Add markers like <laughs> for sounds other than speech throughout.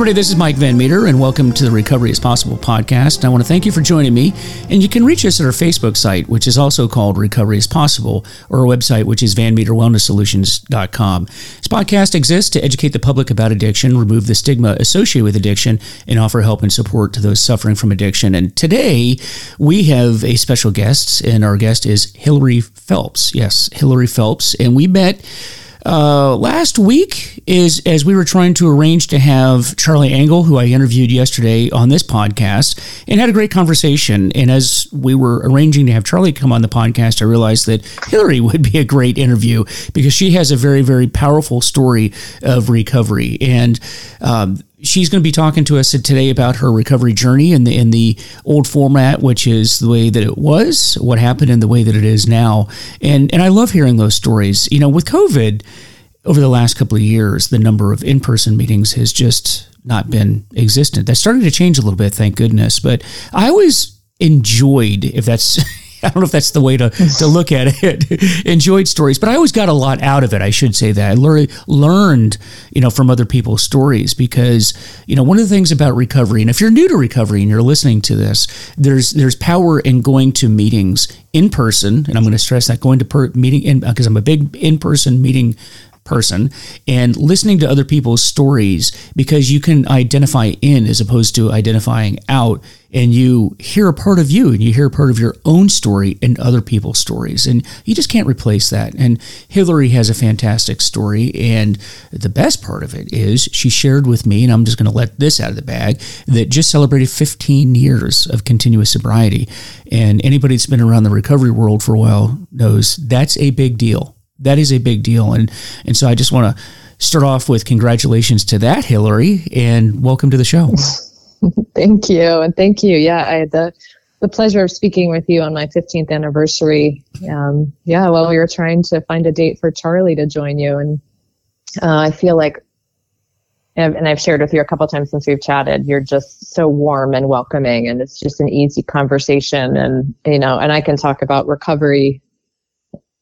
everybody, this is Mike Van Meter, and welcome to the Recovery is Possible podcast. I want to thank you for joining me. And you can reach us at our Facebook site, which is also called Recovery is Possible, or our website, which is vanmeterwellnesssolutions.com. This podcast exists to educate the public about addiction, remove the stigma associated with addiction, and offer help and support to those suffering from addiction. And today, we have a special guest, and our guest is Hilary Phelps. Yes, Hilary Phelps. And we met uh, last week is as we were trying to arrange to have Charlie Engle, who I interviewed yesterday on this podcast, and had a great conversation. And as we were arranging to have Charlie come on the podcast, I realized that Hilary <laughs> would be a great interview because she has a very, very powerful story of recovery. And um, she's going to be talking to us today about her recovery journey in the in the old format, which is the way that it was, what happened, and the way that it is now. And and I love hearing those stories. You know, with COVID over the last couple of years, the number of in person meetings has just not been existent. That's starting to change a little bit, thank goodness. But I always enjoyed, if that's <laughs> <laughs> I don't know if that's the way to, to look at it. <laughs> Enjoyed stories, but I always got a lot out of it. I should say that I lear- learned, you know, from other people's stories because, you know, one of the things about recovery, and if you're new to recovery and you're listening to this, there's there's power in going to meetings in person, and I'm going to stress that going to per- meeting in uh, because I'm a big in person meeting person and listening to other people's stories because you can identify in as opposed to identifying out. And you hear a part of you and you hear a part of your own story and other people's stories. And you just can't replace that. And hilary has a fantastic story. And the best part of it is she shared with me and i'm just going to let this out of the bag that just celebrated 15 years of continuous sobriety. And anybody that's been around the recovery world for a while knows that's a big deal that is a big deal. And and so I just want to start off with congratulations to that, Hilary, and welcome to the show. <laughs> thank you, and thank you. Yeah, I had the the pleasure of speaking with you on my 15th anniversary. Um, yeah, well, we were trying to find a date for Charlie to join you, and uh, I feel like, and I've shared with you a couple times since we've chatted. You're just so warm and welcoming, and it's just an easy conversation. And you know, and I can talk about recovery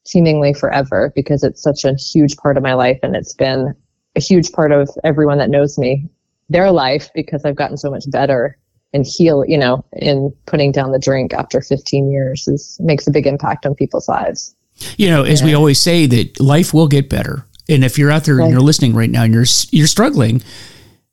seemingly forever because it's such a huge part of my life and it's been a huge part of everyone that knows me their life because I've gotten so much better and heal, you know, in putting down the drink after 15 years is makes a big impact on people's lives. You know, as yeah. we always say that life will get better. And if you're out there right. and you're listening right now and you're you're struggling,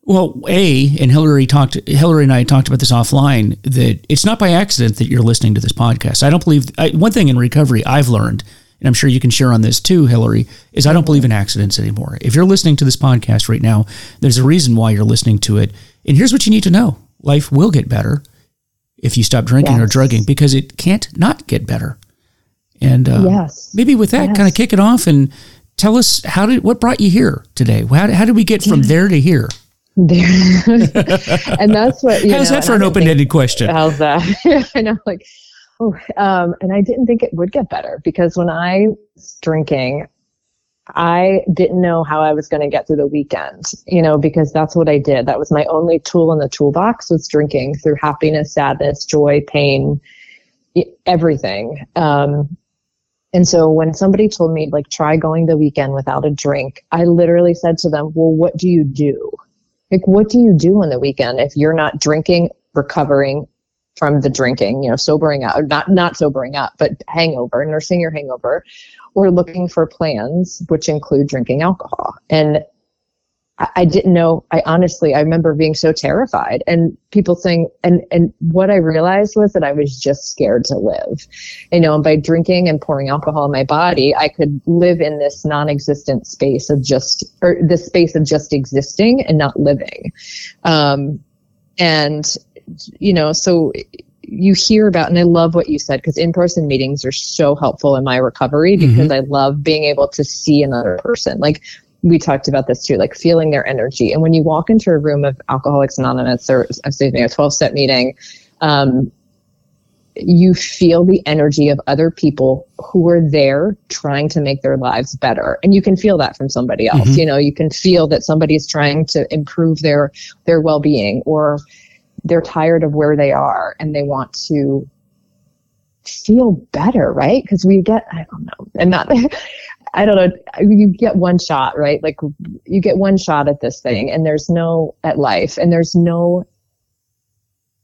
well, a and Hilary talked. Hilary and I talked about this offline. That it's not by accident that you're listening to this podcast. I don't believe I, one thing in recovery I've learned and I'm sure you can share on this too, Hilary, is I don't believe in accidents anymore. If you're listening to this podcast right now, there's a reason why you're listening to it. And here's what you need to know life will get better if you stop drinking yes. or drugging because it can't not get better. And uh, yes. maybe with that, yes. kind of kick it off and tell us how did what brought you here today? How, how did we get from there to here? There. <laughs> and that's what. <laughs> How's know, that for an open ended question? How's that? <laughs> I know, like <sighs> um, and I didn't think it would get better because when I was drinking, I didn't know how I was going to get through the weekend, you know, because that's what I did. That was my only tool in the toolbox was drinking through happiness, sadness, joy, pain, everything. Um, and so when somebody told me like try going the weekend without a drink, I literally said to them, "Well, what do you do? Like what do you do on the weekend if you're not drinking, recovering, from the drinking, you know, sobering up, not not sobering up, but hangover, nursing your hangover, or looking for plans which include drinking alcohol. And I, I didn't know. I honestly, I remember being so terrified, and people saying, and and what I realized was that I was just scared to live, you know. And by drinking and pouring alcohol in my body, I could live in this non-existent space of just, or this space of just existing and not living. Um, and you know, so you hear about, and I love what you said because in person meetings are so helpful in my recovery mm-hmm. because mm-hmm. I love being able to see another person. Like we talked about this too, like feeling their energy. And when you walk into a room of Alcoholics Anonymous or, excuse me, a 12 step meeting, um, you feel the energy of other people who are there trying to make their lives better and you can feel that from somebody else mm-hmm. you know you can feel that somebody is trying to improve their their well-being or they're tired of where they are and they want to feel better, right? Because we get, I don't know, and not, <laughs> I don't know. You get one shot, right? Like you get one shot at this thing, and there's no at life, and there's no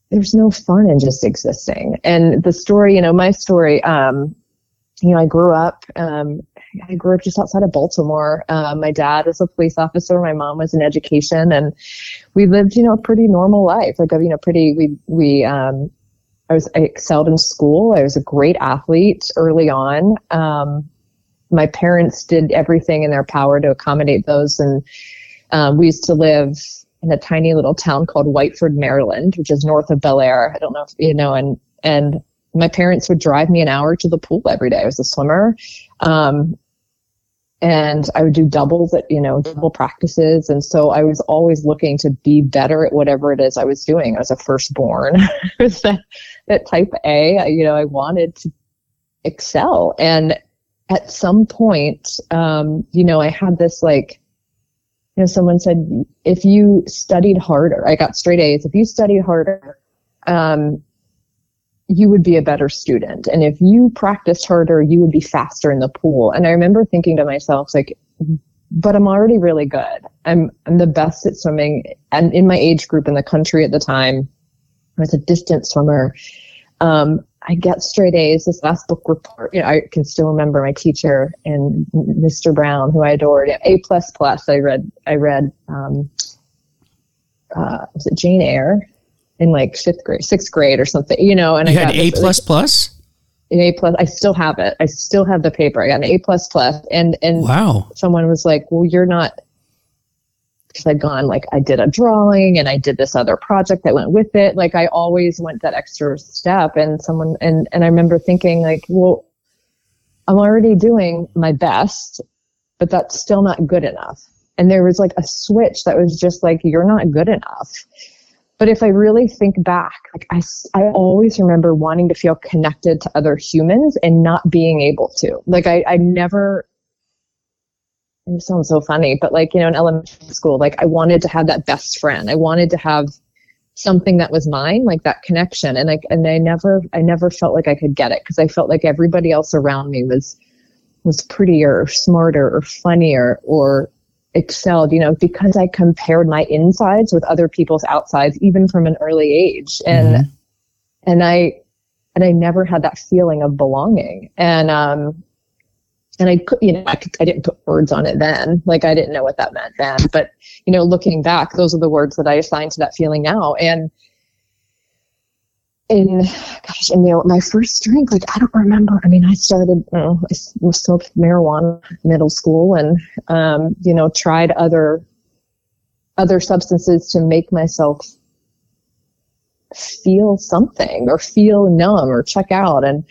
there's no fun in just existing. And the story, you know, my story, um, you know, I grew up, um, I grew up just outside of Baltimore. Um, my dad was a police officer. My mom was in education and we lived, you know, a pretty normal life. Like, you know, pretty, we, we, um, I was, I excelled in school. I was a great athlete early on. Um, my parents did everything in their power to accommodate those. And, um, we used to live in a tiny little town called Whiteford, Maryland, which is north of Bel Air. I don't know if you know, and, and, my parents would drive me an hour to the pool every day. I was a swimmer. Um, and I would do doubles at, you know, double practices. And so I was always looking to be better at whatever it is I was doing. I was a firstborn. <laughs> I was that, that type A, you know, I wanted to excel. And at some point, um, you know, I had this like, you know, someone said, if you studied harder, I got straight A's. If you studied harder, um, you would be a better student. And if you practiced harder, you would be faster in the pool. And I remember thinking to myself, like, but I'm already really good. I'm, I'm the best at swimming. And in my age group in the country at the time, I was a distance swimmer. Um, I get straight A's. This last book report, you know, I can still remember my teacher and Mr. Brown, who I adored. A plus plus. I read, I read, um, uh, was it Jane Eyre? In like fifth grade, sixth grade or something, you know. And you I had A plus plus. An A plus. I still have it. I still have the paper. I got an A plus plus, and and wow. Someone was like, "Well, you're not." Because I'd gone like I did a drawing and I did this other project that went with it. Like I always went that extra step, and someone and and I remember thinking like, well, I'm already doing my best, but that's still not good enough. And there was like a switch that was just like, you're not good enough. But if I really think back, like I, I always remember wanting to feel connected to other humans and not being able to. Like I, I never, it sounds so funny, but like, you know, in elementary school, like I wanted to have that best friend. I wanted to have something that was mine, like that connection. And like, and I never, I never felt like I could get it because I felt like everybody else around me was, was prettier or smarter or funnier or excelled, you know, because I compared my insides with other people's outsides, even from an early age. And, mm-hmm. and I, and I never had that feeling of belonging. And, um, and I could, you know, I, could, I didn't put words on it then. Like I didn't know what that meant then. But, you know, looking back, those are the words that I assign to that feeling now. And, in gosh, in you know, my first drink, like I don't remember. I mean, I started, you know, I smoked marijuana middle school, and um, you know, tried other other substances to make myself feel something or feel numb or check out. And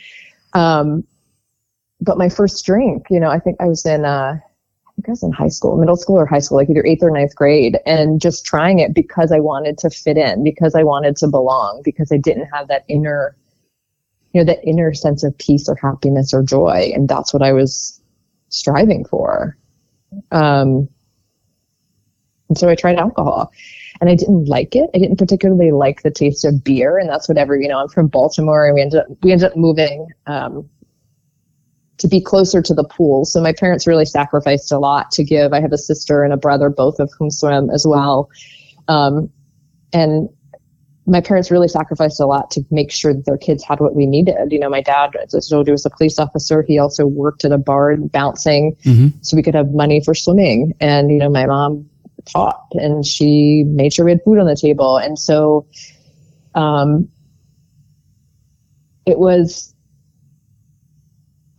um, but my first drink, you know, I think I was in uh, think I was in high school, middle school or high school, like either eighth or ninth grade, and just trying it because I wanted to fit in, because I wanted to belong, because I didn't have that inner, you know, that inner sense of peace or happiness or joy. And that's what I was striving for. Um, and so I tried alcohol and I didn't like it. I didn't particularly like the taste of beer. And that's whatever, you know, I'm from Baltimore and we ended up, we ended up moving, um, to be closer to the pool. So my parents really sacrificed a lot to give. I have a sister and a brother, both of whom swim as well. Um, and my parents really sacrificed a lot to make sure that their kids had what we needed. You know, my dad, as I told you, was a police officer. He also worked at a bar bouncing mm-hmm. so we could have money for swimming. And, you know, my mom taught and she made sure we had food on the table. And so, um, it was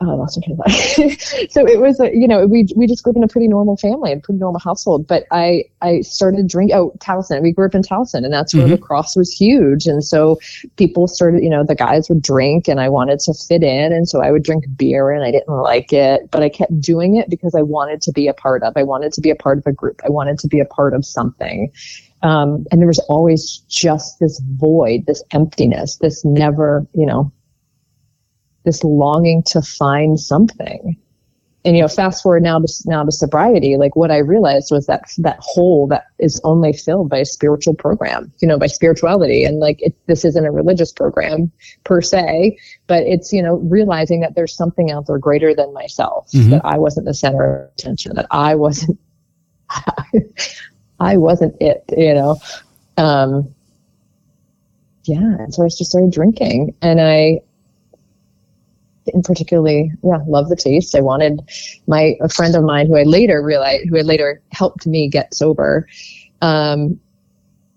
oh, I lost my train of thought. <laughs> so it was, a, you know, we we just grew up in a pretty normal family and pretty normal household. But I I started drinking. Oh, Towson. We grew up in Towson, and that's where mm-hmm. lacrosse was huge. And so people started, you know, the guys would drink, and I wanted to fit in, and so I would drink beer, and I didn't like it, but I kept doing it because I wanted to be a part of. I wanted to be a part of a group. I wanted to be a part of something. Um, and there was always just this void, this emptiness, this never, you know, this longing to find something. and you know fast forward now to now to sobriety like what i realized was that that hole that is only filled by a spiritual program you know by spirituality and like it, this isn't a religious program per se but it's you know realizing that there's something out there greater than myself mm-hmm. that i wasn't the center of attention that i wasn't <laughs> i wasn't it you know um yeah and so i just started drinking and i in particularly, yeah, love the taste. I wanted my a friend of mine who I later realized who had later helped me get sober. Um,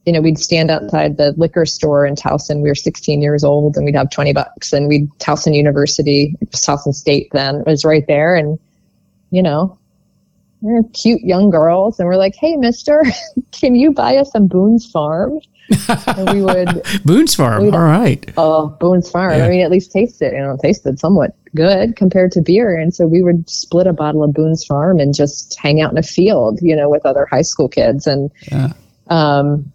you know, we'd stand outside the liquor store in Towson. We were 16 years old, and we'd have 20 bucks. And we'd Towson University, Towson State then was right there, and you know, cute young girls, and we're like, "Hey, Mister, <laughs> can you buy us some Boone's Farm?" and we would <laughs> Boone's Farm. All right. Oh, Boone's Farm. Yeah. I mean, at least taste it. You know, tasted somewhat good compared to beer. And so we would split a bottle of Boone's Farm and just hang out in a field, you know, with other high school kids. And yeah. um,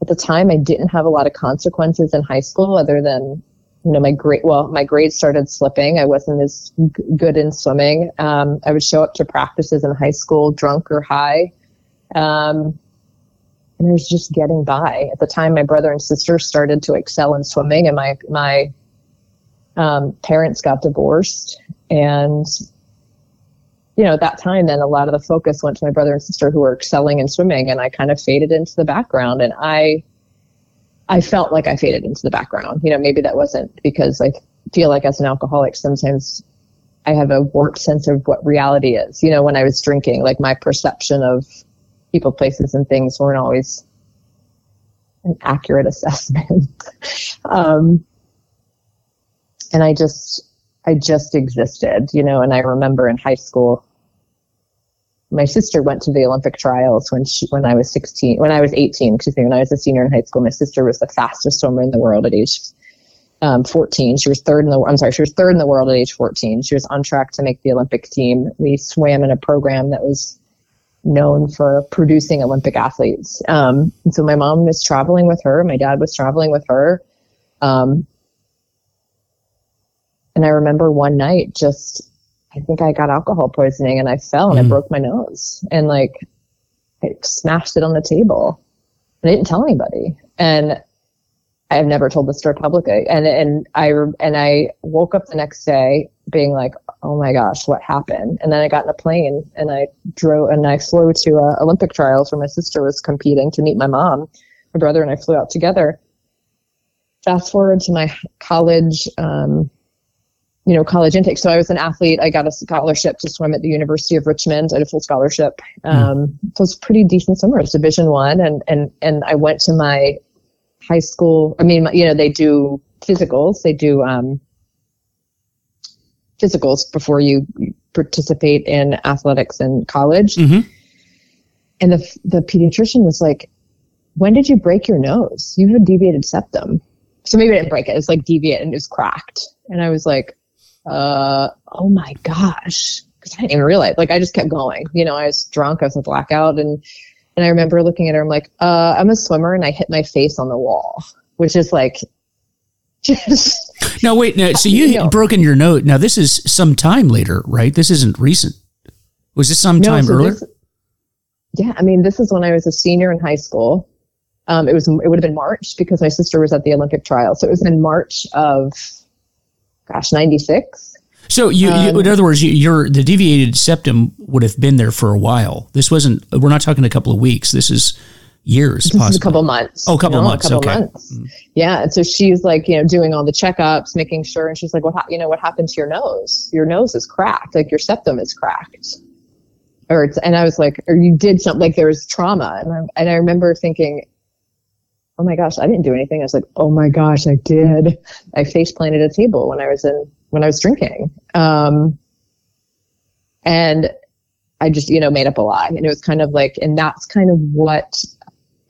at the time, I didn't have a lot of consequences in high school, other than you know my grade. Well, my grades started slipping. I wasn't as g- good in swimming. Um, I would show up to practices in high school drunk or high. Um, and I was just getting by. At the time, my brother and sister started to excel in swimming, and my my um, parents got divorced. And you know, at that time, then a lot of the focus went to my brother and sister who were excelling in swimming, and I kind of faded into the background. And I, I felt like I faded into the background. You know, maybe that wasn't because I feel like as an alcoholic, sometimes I have a warped sense of what reality is. You know, when I was drinking, like my perception of people, places, and things weren't always an accurate <laughs> assessment. um, and I just, I just existed, you know. And I remember in high school, my sister went to the Olympic trials when she, when I was 16, when I was 18, excuse me, when I was a senior in high school. My sister was the fastest swimmer in the world at age um, 14. She was third in the, I'm sorry, she was third in the world at age 14. She was on track to make the Olympic team. We swam in a program that was known for producing Olympic athletes. Um, so my mom was traveling with her. My dad was traveling with her. Um, and I remember one night just, I think I got alcohol poisoning and I fell and mm. I broke my nose and like I smashed it on the table. I didn't tell anybody. And I have never told this story publicly. And, and I, and I woke up the next day being like, oh my gosh, what happened? And then I got in a plane and I drove and I flew to uh, Olympic trials where my sister was competing to meet my mom. My brother and I flew out together. Fast forward to my college, um, you know, college intake. So I was an athlete. I got a scholarship to swim at the University of Richmond. I had a full scholarship. Hmm. Um. So it was pretty decent swimmer. It's Division One, and and and I went to my high school. I mean, you know, they do physicals. They do um, physicals before you participate in athletics in college. Mm-hmm. And the the pediatrician was like, "When did you break your nose? You have a deviated septum." So maybe I didn't break it. It's like deviate and it was cracked. And I was like, uh, "Oh my gosh!" Because I didn't even realize. Like I just kept going. You know, I was drunk. I was in blackout, and and I remember looking at her. I'm like, uh, "I'm a swimmer," and I hit my face on the wall, which is like <laughs> just now wait so you, <laughs> you know. broken your note. now this is some time later right this isn't recent was this some no, time so earlier this, yeah i mean this is when i was a senior in high school um, it was it would have been march because my sister was at the olympic trial so it was in march of gosh 96 so you, um, you in other words you, your the deviated septum would have been there for a while this wasn't we're not talking a couple of weeks this is years. This a couple months. Oh, a couple you know, months. A couple okay. months. Mm. Yeah. And so she's like, you know, doing all the checkups, making sure. And she's like, what, ha- you know, what happened to your nose? Your nose is cracked. Like your septum is cracked. Or it's, and I was like, or you did something like there was trauma. And I, and I remember thinking, oh my gosh, I didn't do anything. I was like, oh my gosh, I did. I face planted a table when I was in, when I was drinking. Um, and I just, you know, made up a lie. And it was kind of like, and that's kind of what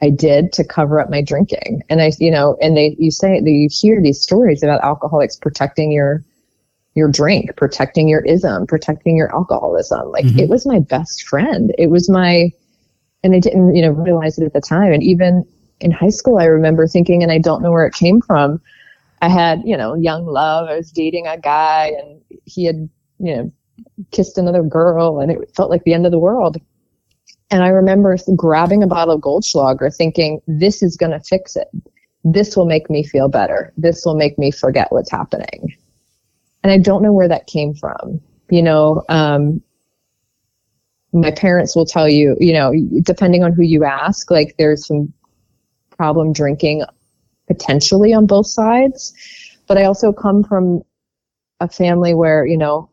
I did to cover up my drinking. And I, you know, and they, you say that you hear these stories about alcoholics protecting your, your drink, protecting your ism, protecting your alcoholism. Like mm-hmm. it was my best friend. It was my, and I didn't, you know, realize it at the time. And even in high school, I remember thinking, and I don't know where it came from. I had, you know, young love. I was dating a guy and he had, you know, kissed another girl and it felt like the end of the world. And I remember grabbing a bottle of Goldschlager thinking, this is going to fix it. This will make me feel better. This will make me forget what's happening. And I don't know where that came from. You know, um, my parents will tell you, you know, depending on who you ask, like there's some problem drinking potentially on both sides. But I also come from a family where, you know,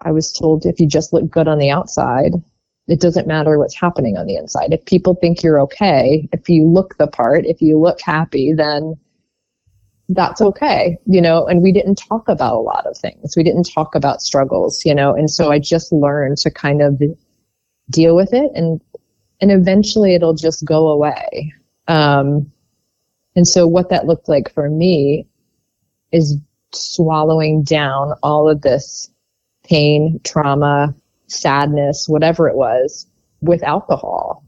I was told if you just look good on the outside, it doesn't matter what's happening on the inside. If people think you're okay, if you look the part, if you look happy, then that's okay, you know, and we didn't talk about a lot of things. We didn't talk about struggles, you know, and so I just learned to kind of deal with it and and eventually it'll just go away. Um, and so what that looked like for me is swallowing down all of this pain, trauma, sadness, whatever it was, with alcohol.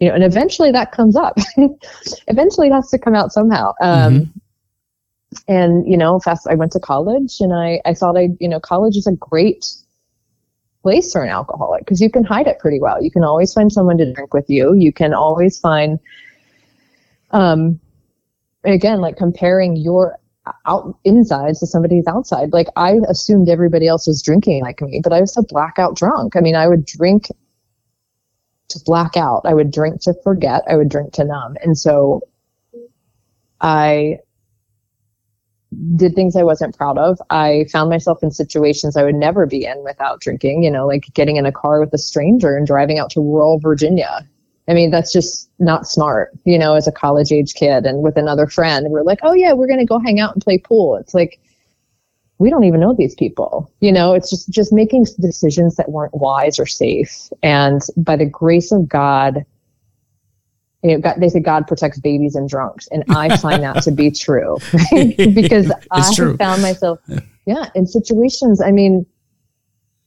You know, and eventually that comes up. <laughs> eventually it has to come out somehow. Um, mm-hmm. And you know, fast. I went to college, and I I thought I you know college is a great place for an alcoholic because you can hide it pretty well. You can always find someone to drink with you. You can always find, um, again, like comparing your out insides to somebody's outside. Like I assumed everybody else was drinking like me, but I was a blackout drunk. I mean, I would drink to black out. I would drink to forget. I would drink to numb. And so I did things I wasn't proud of. I found myself in situations I would never be in without drinking, you know, like getting in a car with a stranger and driving out to rural Virginia I mean, that's just not smart, you know, as a college age kid and with another friend. We're like, oh, yeah, we're going to go hang out and play pool. It's like, we don't even know these people. You know, it's just, just making decisions that weren't wise or safe. And by the grace of God, you know, God, they say God protects babies and drunks, and I find that to be true <laughs> <laughs> because I true. found myself, <laughs> yeah, in situations. I mean,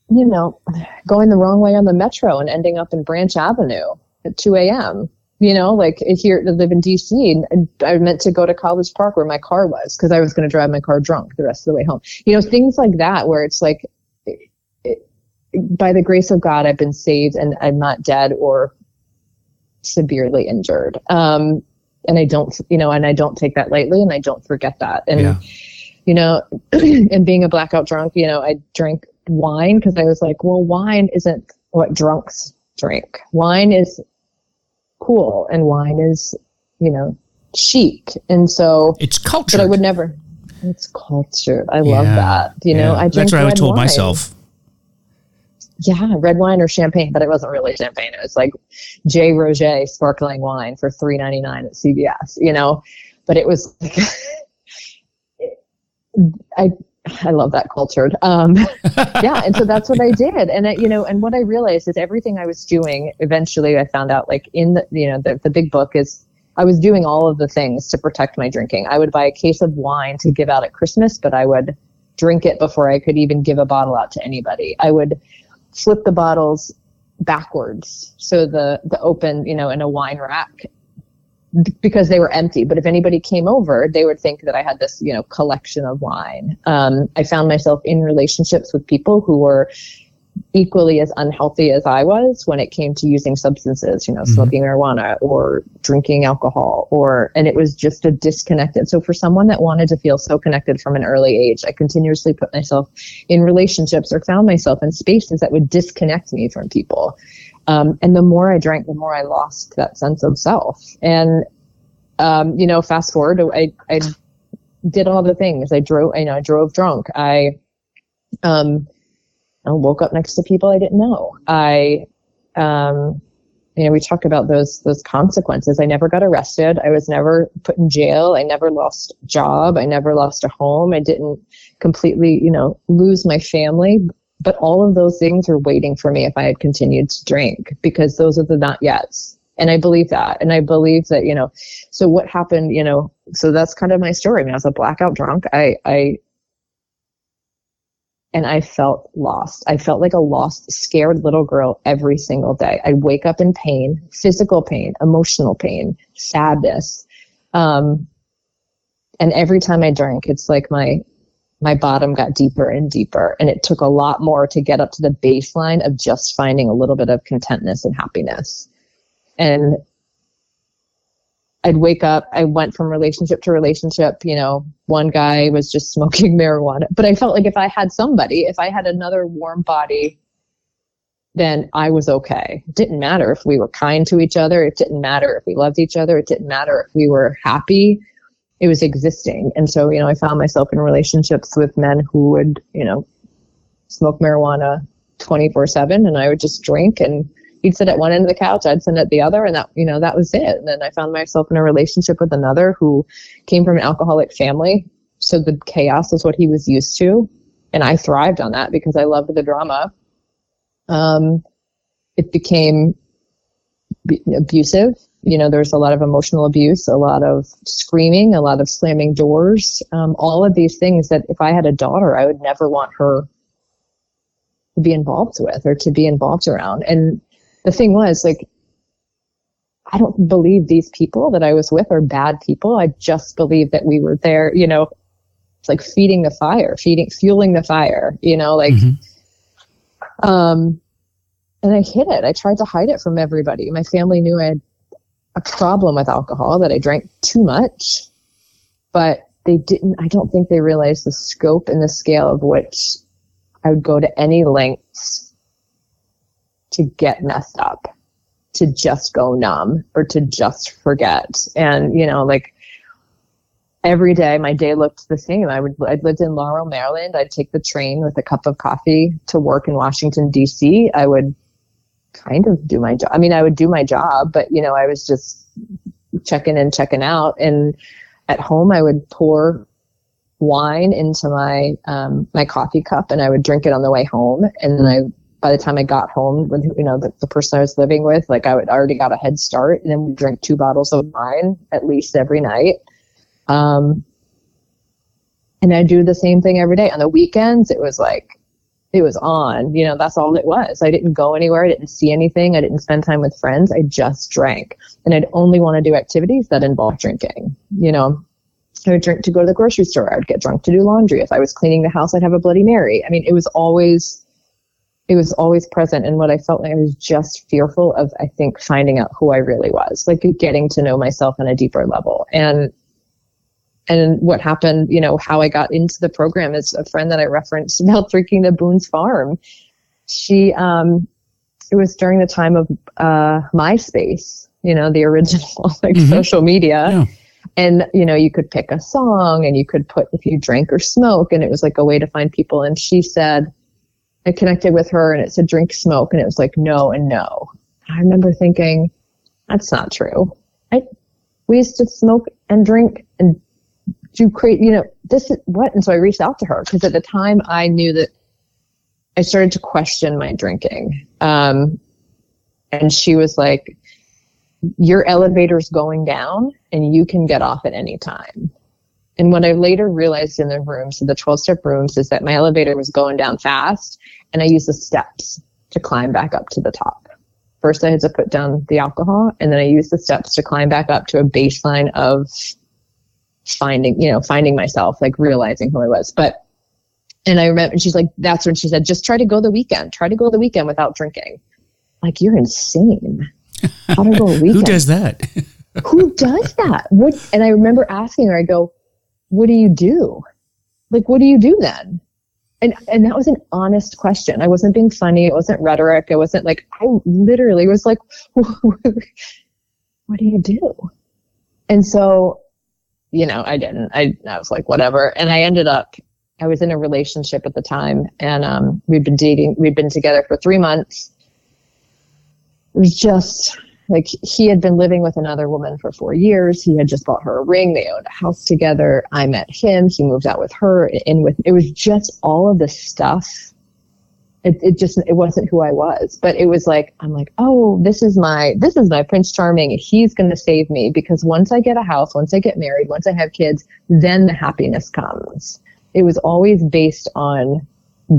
you know, going the wrong way on the metro and ending up in Branch Avenue at 2 a.m. You know, like here to live in DC, and I meant to go to College Park where my car was because I was going to drive my car drunk the rest of the way home. You know, things like that where it's like, it, by the grace of God, I've been saved and I'm not dead or severely injured. Um, and I don't, you know, and I don't take that lightly and I don't forget that. And, yeah. you know, <clears throat> and being a blackout drunk, you know, I drank wine because I was like, well, wine isn't what drunks drink. Wine is cool and wine is, you know, chic. And so it's culture. But I would never. It's culture. I yeah, love that. You yeah. know, I drink That's what I told wine. myself. Yeah, red wine or champagne, but it wasn't really champagne. It was like J. Roget sparkling wine for three ninety nine at CVS. You know, but it was. <laughs> I <laughs> I love that cultured. Um, <laughs> yeah, and so that's what I did, and I, you know, and what I realized is everything I was doing. Eventually, I found out, like in the, you know, the the big book is I was doing all of the things to protect my drinking. I would buy a case of wine to give out at Christmas, but I would drink it before I could even give a bottle out to anybody. I would flip the bottles backwards so the the open, you know, in a wine rack because they were empty. But if anybody came over, they would think that I had this, you know, collection of wine. Um, I found myself in relationships with people who were equally as unhealthy as I was when it came to using substances, you know, mm-hmm. smoking marijuana or drinking alcohol or, and it was just a disconnected. So for someone that wanted to feel so connected from an early age, I continuously put myself in relationships or found myself in spaces that would disconnect me from people. Um, and the more I drank, the more I lost that sense of self. And, um, you know, fast forward, I, I did all the things. I drove, you know, I drove drunk. I, um, I woke up next to people I didn't know. I, um, you know, we talk about those those consequences. I never got arrested. I was never put in jail. I never lost a job. I never lost a home. I didn't completely, you know, lose my family. But all of those things were waiting for me if I had continued to drink because those are the not yets. And I believe that. And I believe that, you know, so what happened, you know, so that's kind of my story. I mean, I was a blackout drunk. I, I, and I felt lost. I felt like a lost, scared little girl every single day. I wake up in pain, physical pain, emotional pain, sadness. Um, and every time I drink, it's like my my bottom got deeper and deeper. And it took a lot more to get up to the baseline of just finding a little bit of contentness and happiness. And I'd wake up, I went from relationship to relationship. You know, one guy was just <laughs> smoking marijuana, but I felt like if I had somebody, if I had another warm body, then I was okay. It didn't matter if we were kind to each other. It didn't matter if we loved each other. It didn't matter if we were happy. It was existing. And so, you know, I found myself in relationships with men who would, you know, smoke marijuana 24 7 and I would just drink and he'd sit at one end of the couch, I'd sit at the other, and that you know that was it. And then I found myself in a relationship with another who came from an alcoholic family, so the chaos was what he was used to, and I thrived on that because I loved the drama. Um, it became b- abusive. You know, there's a lot of emotional abuse, a lot of screaming, a lot of slamming doors, um, all of these things that if I had a daughter, I would never want her to be involved with or to be involved around. And the thing was like I don't believe these people that I was with are bad people. I just believe that we were there, you know, it's like feeding the fire, feeding, fueling the fire, you know, like, mm-hmm. um, and I hid it. I tried to hide it from everybody. My family knew I had a problem with alcohol, that I drank too much, but they didn't, I don't think they realized the scope and the scale of which I would go to any lengths to get messed up, to just go numb or to just forget. And, you know, like every day my day looked the same. I would, I lived in Laurel, Maryland. I'd take the train with a cup of coffee to work in Washington, DC. I would kind of do my job. I mean, I would do my job, but, you know, I was just checking in, checking out. And at home, I would pour wine into my um, my coffee cup and I would drink it on the way home and then I by the time I got home with you know the, the person I was living with, like I would already got a head start, and then we drink two bottles of wine at least every night. Um, and I do the same thing every day. On the weekends, it was like it was on. You know, that's all it was. I didn't go anywhere. I didn't see anything. I didn't spend time with friends. I just drank, and I'd only want to do activities that involved drinking. You know, I would drink to go to the grocery store. I would get drunk to do laundry. If I was cleaning the house, I'd have a Bloody Mary. I mean, it was always it was always present and what I felt like I was just fearful of, I think, finding out who I really was, like getting to know myself on a deeper level. And and what happened, you know, how I got into the program is a friend that I referenced about drinking the Boone's Farm. She, um, it was during the time of uh, MySpace, you know, the original <laughs> like mm-hmm. social media. Yeah. And, you know, you could pick a song and you could put if you drank or smoke, and it was like a way to find people. And she said, I connected with her and it said drink smoke and it was like no and no. I remember thinking, that's not true. I we used to smoke and drink do create, you know, this is what and so I reached out to her because at the time I knew that I started to question my drinking. Um, and she was like, Your elevator's going down and you can get off at any time. And what I later realized in the rooms, so the 12 step rooms, is that my elevator was going down fast and I used the steps to climb back up to the top. First, I had to put down the alcohol and then I used the steps to climb back up to a baseline of finding, you know, finding myself, like realizing who I was. But, and I remember, and she's like, that's when she said, just try to go the weekend, try to go the weekend without drinking. Like, you're insane. <laughs> How to go a weekend? Who does that? <laughs> Who does that? What? And I remember asking her, I go, what do you do? Like, what do you do then? And, and that was an honest question. I wasn't being funny. It wasn't rhetoric. It wasn't like, I literally was like, <laughs> what do you do? And so, you know, I didn't. I, I was like, whatever. And I ended up, I was in a relationship at the time and um, we'd been dating, we'd been together for three months. It was just, like he had been living with another woman for four years. He had just bought her a ring. They owned a house together. I met him. He moved out with her. And with it was just all of the stuff. It, it just it wasn't who I was. But it was like I'm like, oh, this is my this is my Prince Charming. He's going to save me because once I get a house, once I get married, once I have kids, then the happiness comes. It was always based on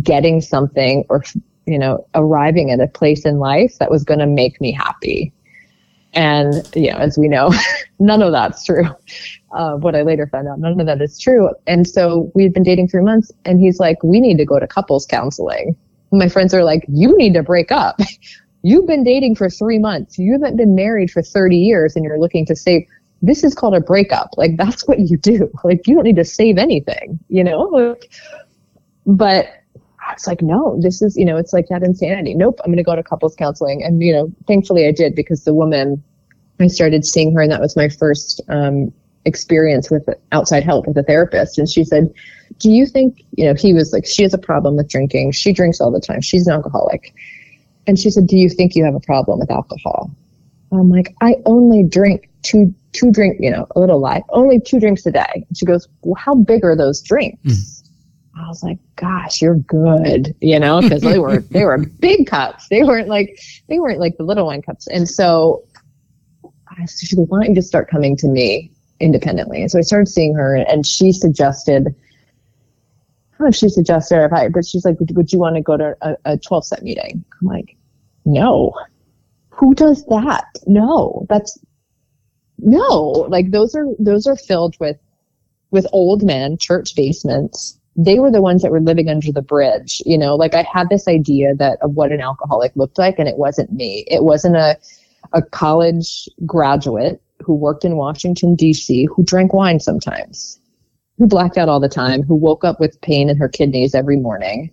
getting something or you know arriving at a place in life that was going to make me happy And, you know, as we know, <laughs> none of that's true. Uh, what I later found out, none of that is true. And so we'd been dating three months and he's like, we need to go to couples counseling. My friends are like, you need to break up. <laughs> You've been dating for three months. You haven't been married for 30 years and you're looking to save. This is called a breakup. Like that's what you do. <laughs> Like you don't need to save anything, you know? But it's like, no, this is, you know, it's like that insanity. Nope, I'm going to go to couples counseling. And, you know, thankfully I did because the woman, I started seeing her and that was my first um, experience with outside help with a therapist. And she said, do you think, you know, he was like, she has a problem with drinking. She drinks all the time. She's an alcoholic. And she said, do you think you have a problem with alcohol? I'm like, I only drink two, two drink, you know, a little lie, only two drinks a day. And she goes, well, how big are those drinks? Mm. I was like, gosh, you're good, you know, because they were they were <laughs> big cups. They weren't like they weren't like the little wine cups. And so I she was wanting to start coming to me independently. And so I started seeing her and she suggested I don't know if she suggested if I but she's like, would, would you want to go to a, a 12 step meeting? I'm like, no. Who does that? No. That's no. Like those are those are filled with with old men, church basements they were the ones that were living under the bridge. You know, like I had this idea that of what an alcoholic looked like, and it wasn't me. It wasn't a a college graduate who worked in Washington D.C. who drank wine sometimes, who blacked out all the time, who woke up with pain in her kidneys every morning,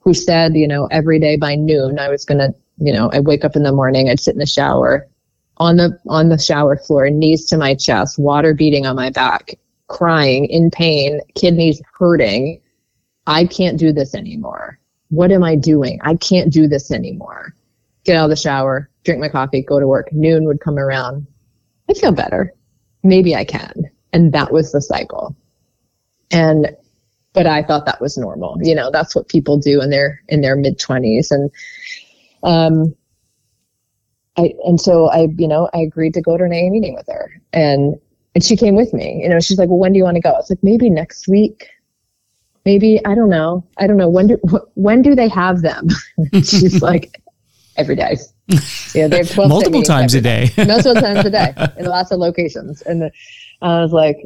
who said, you know, every day by noon I was gonna, you know, I'd wake up in the morning, I'd sit in the shower on the on the shower floor, knees to my chest, water beating on my back, crying in pain, kidneys hurting. I can't do this anymore. What am I doing? I can't do this anymore. Get out of the shower, drink my coffee, go to work. Noon would come around. I feel better. Maybe I can. And that was the cycle. And, but I thought that was normal. You know, that's what people do in their, in their mid twenties. And, um, I, and so I, you know, I agreed to go to an AA meeting with her and and she came with me. You know, she's like, "Well, when do you want to go?" It's like maybe next week. Maybe I don't know. I don't know when do when do they have them? <laughs> she's like, every day. <laughs> Yeah, they have twelve multiple times a day. multiple times a day <laughs> in lots of locations. And the, I was like,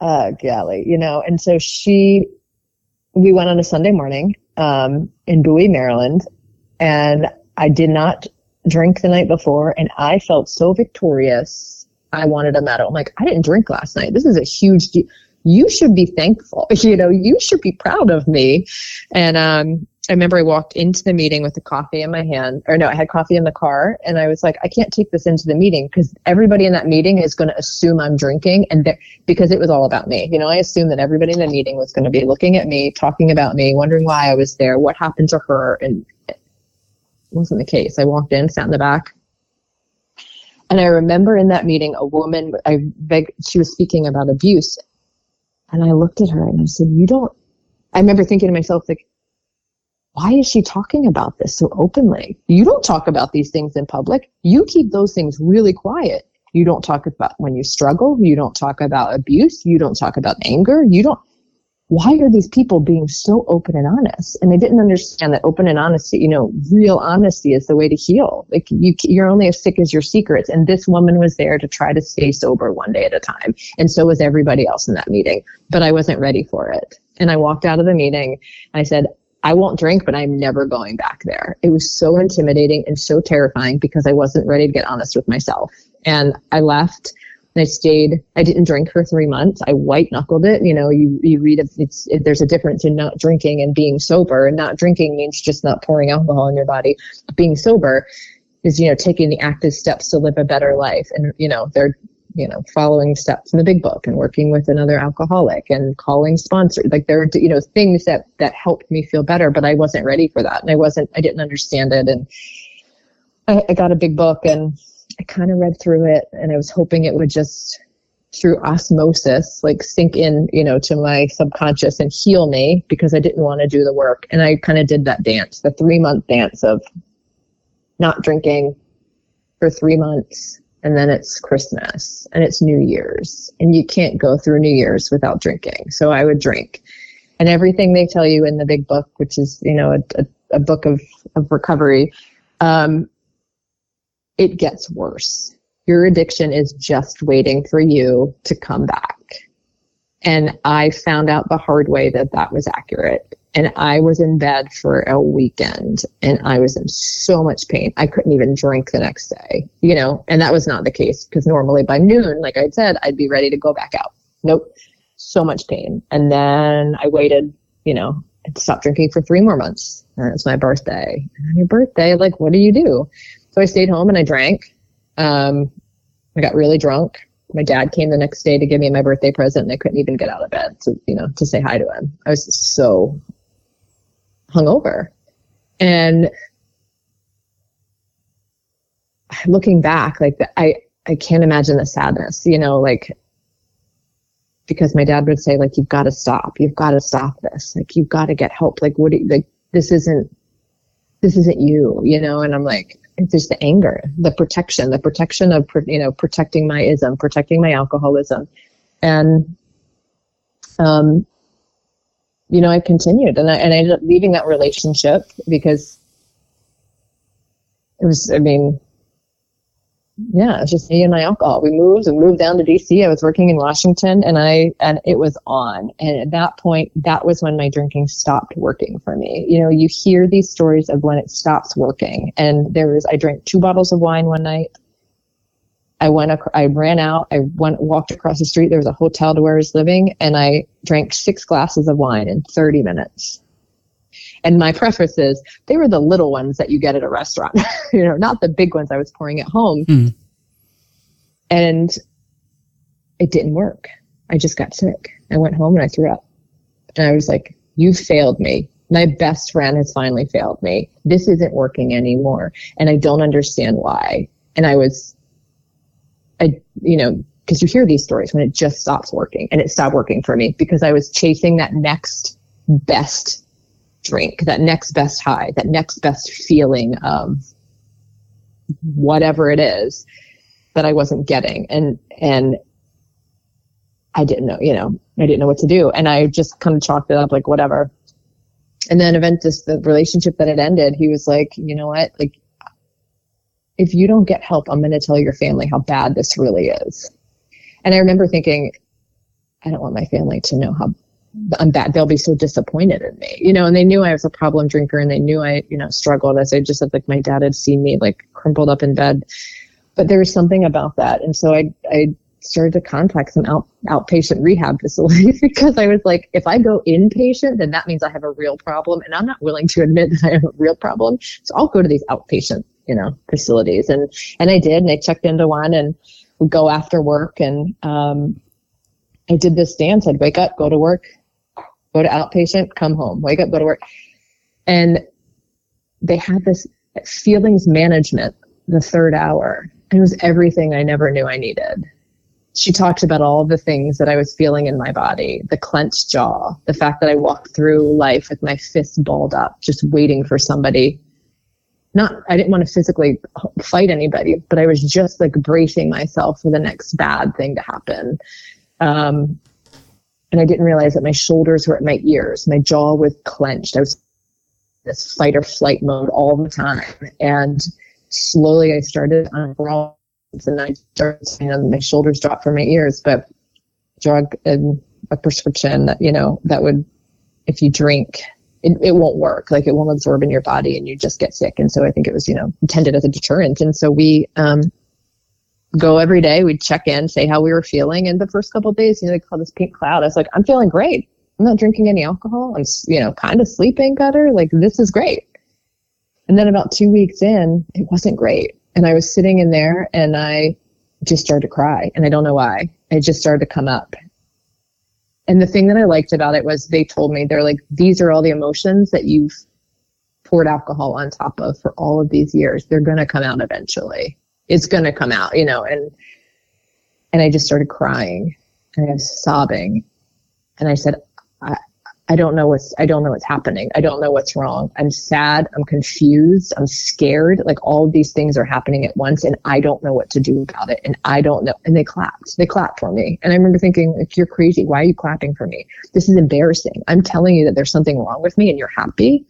uh, golly, you know. And so she, we went on a Sunday morning um, in Bowie, Maryland, and I did not drink the night before, and I felt so victorious I wanted a medal. I'm like, I didn't drink last night. This is a huge deal. You should be thankful. <laughs> You know, you should be proud of me. And um, I remember I walked into the meeting with the coffee in my hand, or no, I had coffee in the car, and I was like, I can't take this into the meeting because everybody in that meeting is going to assume I'm drinking, and because it was all about me. You know, I assumed that everybody in the meeting was going to be looking at me, talking about me, wondering why I was there, what happened to her, and it wasn't the case. I walked in, sat in the back, and I remember in that meeting, a woman, I beg, she was speaking about abuse. And I looked at her and I said, You don't, I remember thinking to myself, like, why is she talking about this so openly? You don't talk about these things in public. You keep those things really quiet. You don't talk about when you struggle. You don't talk about abuse. You don't talk about anger. You don't, why are these people being so open and honest? And they didn't understand that open and honesty, you know, real honesty is the way to heal. Like you, you're only as sick as your secrets. And this woman was there to try to stay sober one day at a time. And so was everybody else in that meeting. But I wasn't ready for it. And I walked out of the meeting. I said, I won't drink, but I'm never going back there. It was so intimidating and so terrifying because I wasn't ready to get honest with myself. And I left and I stayed, I didn't drink for three months. I white knuckled it. You know, you, you read it's, if there's a difference in not drinking and being sober and not drinking means just not pouring alcohol in your body. Being sober is, you know, taking the active steps to live a better life. And, you know, they're, you know, following steps in the big book and working with another alcoholic and calling sponsors. Like there are, you know, things that, that helped me feel better, but I wasn't ready for that. And I wasn't, I didn't understand it. And I, I got a big book and I kind of read through it and I was hoping it would just through osmosis like sink in you know to my subconscious and heal me because I didn't want to do the work and I kind of did that dance the 3 month dance of not drinking for 3 months and then it's Christmas and it's New Year's and you can't go through New Year's without drinking so I would drink and everything they tell you in the big book which is you know a, a, a book of, of recovery um, it gets worse. Your addiction is just waiting for you to come back. And I found out the hard way that that was accurate. And I was in bed for a weekend and I was in so much pain. I couldn't even drink the next day, you know, and that was not the case because normally by noon, like I said, I'd be ready to go back out. Nope. So much pain. And then I waited, you know, and stopped drinking for three more months. And it's my birthday. And on your birthday, like, what do you do? So I stayed home and I drank. Um, I got really drunk my dad came the next day to give me my birthday present and I couldn't even get out of bed to, you know, to say hi to him. I was so hungover. And looking back, like I, I can't imagine the sadness, you know, like because my dad would say like, you've got to stop, you've got to stop this. Like, you've got to get help. Like, what you, like, this isn't, this isn't you, you know? And I'm like, there's the anger, the protection, the protection of you know protecting my ism, protecting my alcoholism, and um, you know I continued, and I and I ended up leaving that relationship because it was. I mean, yeah, it's just me and my alcohol. We moved and moved down to DC. I was working in Washington and I, and it was on. And at that point, that was when my drinking stopped working for me. You know, you hear these stories of when it stops working. And there was, I drank two bottles of wine one night. I went, I ran out. I went, walked across the street. There was a hotel to where I was living and I drank six glasses of wine in 30 minutes. And my preface is they were the little ones that you get at a restaurant, <laughs> you know, not the big ones I was pouring at home. Mm. And it didn't work. I just got sick. I went home and I threw up. And I was like, you failed me. My best friend has finally failed me. This isn't working anymore. And I don't understand why. And I was, you know, because you hear these stories when it just stops working and it stopped working for me because I was chasing that next best drink, that next best high, that next best feeling of whatever it is that I wasn't getting. And, and I didn't know, you know, I didn't know what to do. And I just kind of chalked it up like, whatever. And then Aventus, the relationship that had ended, he was like, you know what? Like, if you don't get help, I'm going to tell your family how bad this really is. And I remember thinking, I don't want my family to know how I'm bad. They'll be so disappointed in me, you know. And they knew I was a problem drinker, and they knew I, you know, struggled. As I just said, like my dad had seen me like crumpled up in bed, but there was something about that, and so I, I started to contact some out, outpatient rehab facilities <laughs> because I was like, if I go inpatient, then that means I have a real problem, and I'm not willing to admit that I have a real problem. So I'll go to these outpatient, you know, facilities, and and I did, and I checked into one, and would go after work, and um, I did this dance. I'd wake up, go to work, go to outpatient, come home, wake up, go to work. And they had this feelings management, the third hour. It was everything I never knew I needed. She talked about all the things that I was feeling in my body the clenched jaw, the fact that I walked through life with my fists balled up, just waiting for somebody. Not, I didn't want to physically fight anybody, but I was just like bracing myself for the next bad thing to happen. Um, and I didn't realize that my shoulders were at my ears. My jaw was clenched. I was this fight or flight mode all the time. And slowly I started unraveling and I started, you know, my shoulders dropped from my ears, but drug and a prescription that, you know, that would, if you drink, it, it won't work. Like it won't absorb in your body and you just get sick. And so I think it was, you know, intended as a deterrent. And so we, um, go every day. We'd check in, say how we were feeling. And the first couple days, you know, they call this pink cloud. I was like, I'm feeling great. I'm not drinking any alcohol. I'm, you know, kind of sleeping better. Like this is great. And then about two weeks in, it wasn't great. And I was sitting in there and I just started to cry. And I don't know why. It just started to come up. And the thing that I liked about it was they told me, they're like, these are all the emotions that you've poured alcohol on top of for all of these years. They're going to come out eventually it's going to come out, you know, and, and I just started crying and I was sobbing. And I said, I, don't know what's, I don't know what's happening. I don't know what's wrong. I'm sad. I'm confused. I'm scared. Like all these things are happening at once and I don't know what to do about it. And I don't know. And they clapped. They clapped for me. And I remember thinking, like, you're crazy. Why are you clapping for me? This is embarrassing. I'm telling you that there's something wrong with me and you're happy.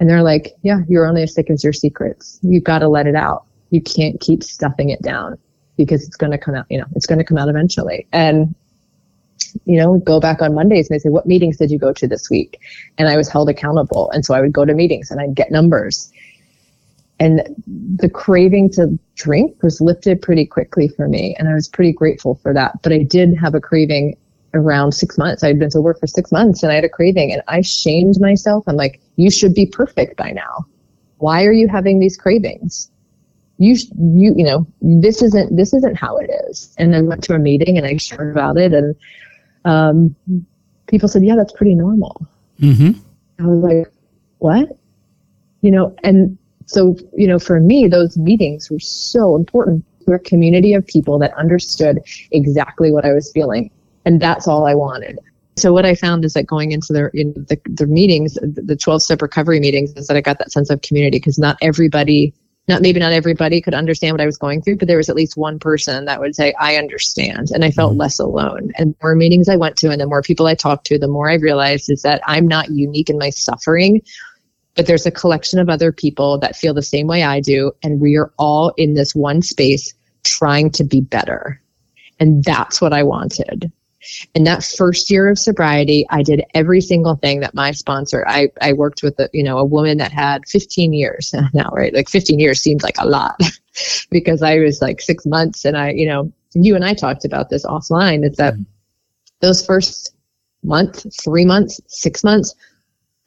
And they're like, yeah, you're only as sick as your secrets. You've got to let it out. You can't keep stuffing it down. because it's going to come out, you know, it's going to come out eventually. And, you know, go back on Mondays and they say, what meetings did you go to this week? And I was held accountable. And so I would go to meetings and I'd get numbers. And the craving to drink was lifted pretty quickly for me. And I was pretty grateful for that. But I did have a craving around six months. I had been to work for six months and I had a craving and I shamed myself. I'm like, you should be perfect by now. Why are you having these cravings? You, you, you know, this isn't, this isn't how it is. And then went to a meeting and I shared about it and, um, people said, yeah, that's pretty normal. Mm-hmm. I was like, what? You know, and so, you know, for me, those meetings were so important. We're a community of people that understood exactly what I was feeling. And that's all I wanted. So what I found is that going into the, in the, the meetings, the 12 step recovery meetings, is that I got that sense of community because not everybody, not maybe not everybody could understand what I was going through, but there was at least one person that would say, I understand. And I felt mm-hmm. less alone. And the more meetings I went to and the more people I talked to, the more I realized is that I'm not unique in my suffering, but there's a collection of other people that feel the same way I do. And we are all in this one space trying to be better. And that's what I wanted. In that first year of sobriety, I did every single thing that my sponsor, I, I worked with a, you know, a woman that had 15 years <laughs> now, right? Like 15 years seems like a lot <laughs> because I was like six months and I, you know, you and I talked about this offline. It's that mm-hmm. those first month, three months, six months,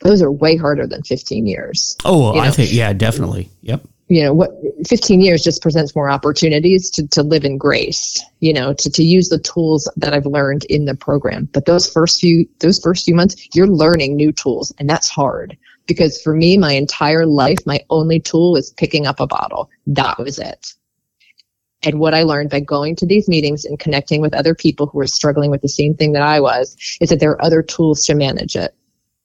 those are way harder than 15 years. Oh, I know? think, yeah, definitely. Yep you know what 15 years just presents more opportunities to, to live in grace you know to, to use the tools that i've learned in the program. But those first few those first few months you're learning new tools and that's hard. Because for me my entire life my only tool was picking up a bottle. That was it. And what I learned by going to these meetings and connecting with other people who were struggling with the same thing that I was is that there are other tools to manage it.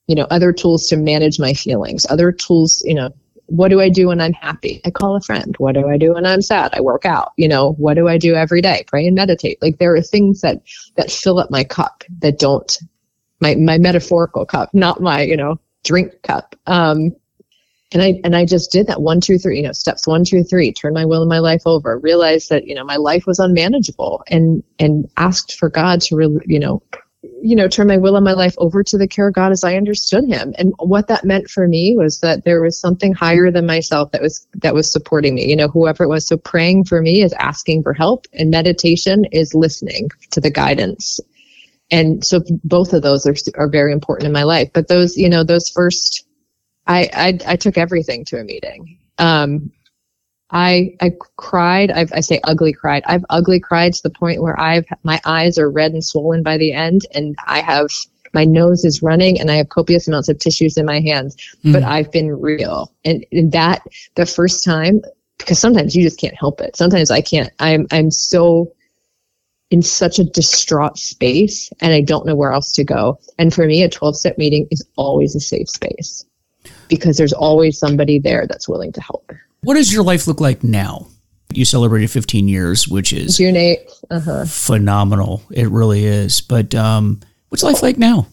You know, other tools to manage my feelings, other tools, you know, what do I do when I'm happy? I call a friend. What do I do when I'm sad? I work out. You know, what do I do every day? Pray and meditate. Like there are things that that fill up my cup that don't my my metaphorical cup, not my, you know, drink cup. Um and I and I just did that one, two, three, you know, steps one, two, three, turn my will and my life over, realized that, you know, my life was unmanageable and and asked for God to really, you know, you know, turn my will and my life over to the care of God as I understood him. And what that meant for me was that there was something higher than myself that was that was supporting me, you know, whoever it was. So praying for me is asking for help and meditation is listening to the guidance. And so both of those are are very important in my life. But those, you know, those first I I, I took everything to a meeting. Um, I I cried. I've, I say ugly cried. I've ugly cried to the point where I've my eyes are red and swollen by the end, and I have my nose is running, and I have copious amounts of tissues in my hands. Mm. But I've been real, and, and that the first time because sometimes you just can't help it. Sometimes I can't. I'm I'm so in such a distraught space, and I don't know where else to go. And for me, a 12 step meeting is always a safe space because there's always somebody there that's willing to help. What does your life look like now? You celebrated 15 years, which is June 8th. Uh-huh. phenomenal. It really is. But um, what's life like now?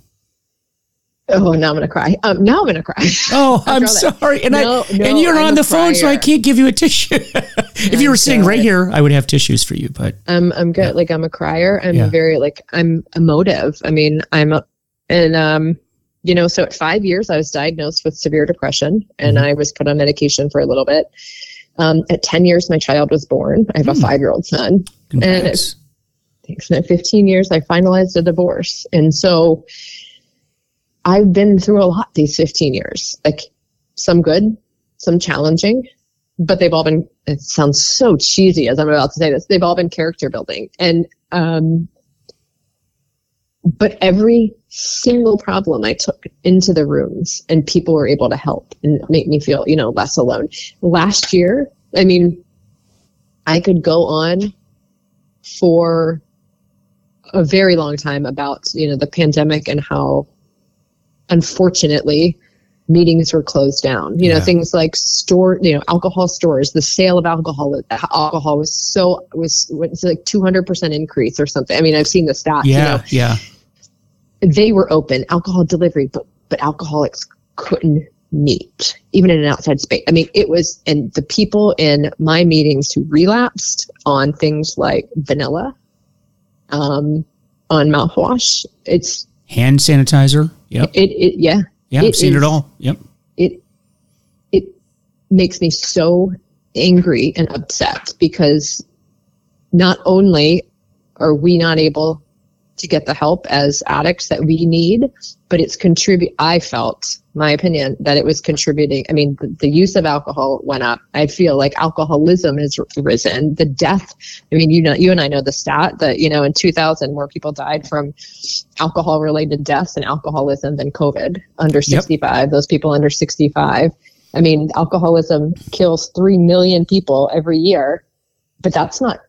Oh, now I'm gonna cry. Um, now I'm gonna cry. Oh, <laughs> I'm sorry, and no, I no, and you're I'm on the phone, so I can't give you a tissue. <laughs> if you were sitting right here, I would have tissues for you. But I'm I'm good. Yeah. Like I'm a crier. I'm yeah. very like I'm emotive. I mean, I'm a, and um, you know, so at five years, I was diagnosed with severe depression and mm-hmm. I was put on medication for a little bit. Um, at 10 years, my child was born. I have mm. a hmm. five year old son. Congrats. And at, at 15 years, I finalized a divorce. And so I've been through a lot these 15 years, like some good, some challenging, but they've all been, it sounds so cheesy as I'm about to say this, they've all been character building. And, um, but every single problem I took into the rooms and people were able to help and make me feel, you know, less alone. Last year, I mean, I could go on for a very long time about, you know, the pandemic and how unfortunately meetings were closed down. You know, things like store, you know, alcohol stores, the sale of alcohol, alcohol was so, was, was like 200% increase or something. I mean, I've seen the stats. Yeah. You know? Yeah they were open alcohol delivery but but alcoholics couldn't meet, even in an outside space. I mean, it was, and the people in my meetings who relapsed on things like vanilla, um, on mouthwash, it's hand sanitizer. Yep. It, it yeah. Yeah, I've seen is, it all. Yep. It, it makes me so angry and upset because not only are we not able to get the help as addicts that we need, but it's contribute. I felt, my opinion, that it was contributing. I mean, the, the, use of alcohol went up. I feel like alcoholism has risen. The death. I mean, you know, you and I know the stat that you know in 2000 more people died from alcohol-related deaths and alcoholism than COVID under 65. Yep. Those people under 65. I mean, alcoholism kills three million people every year, but that's not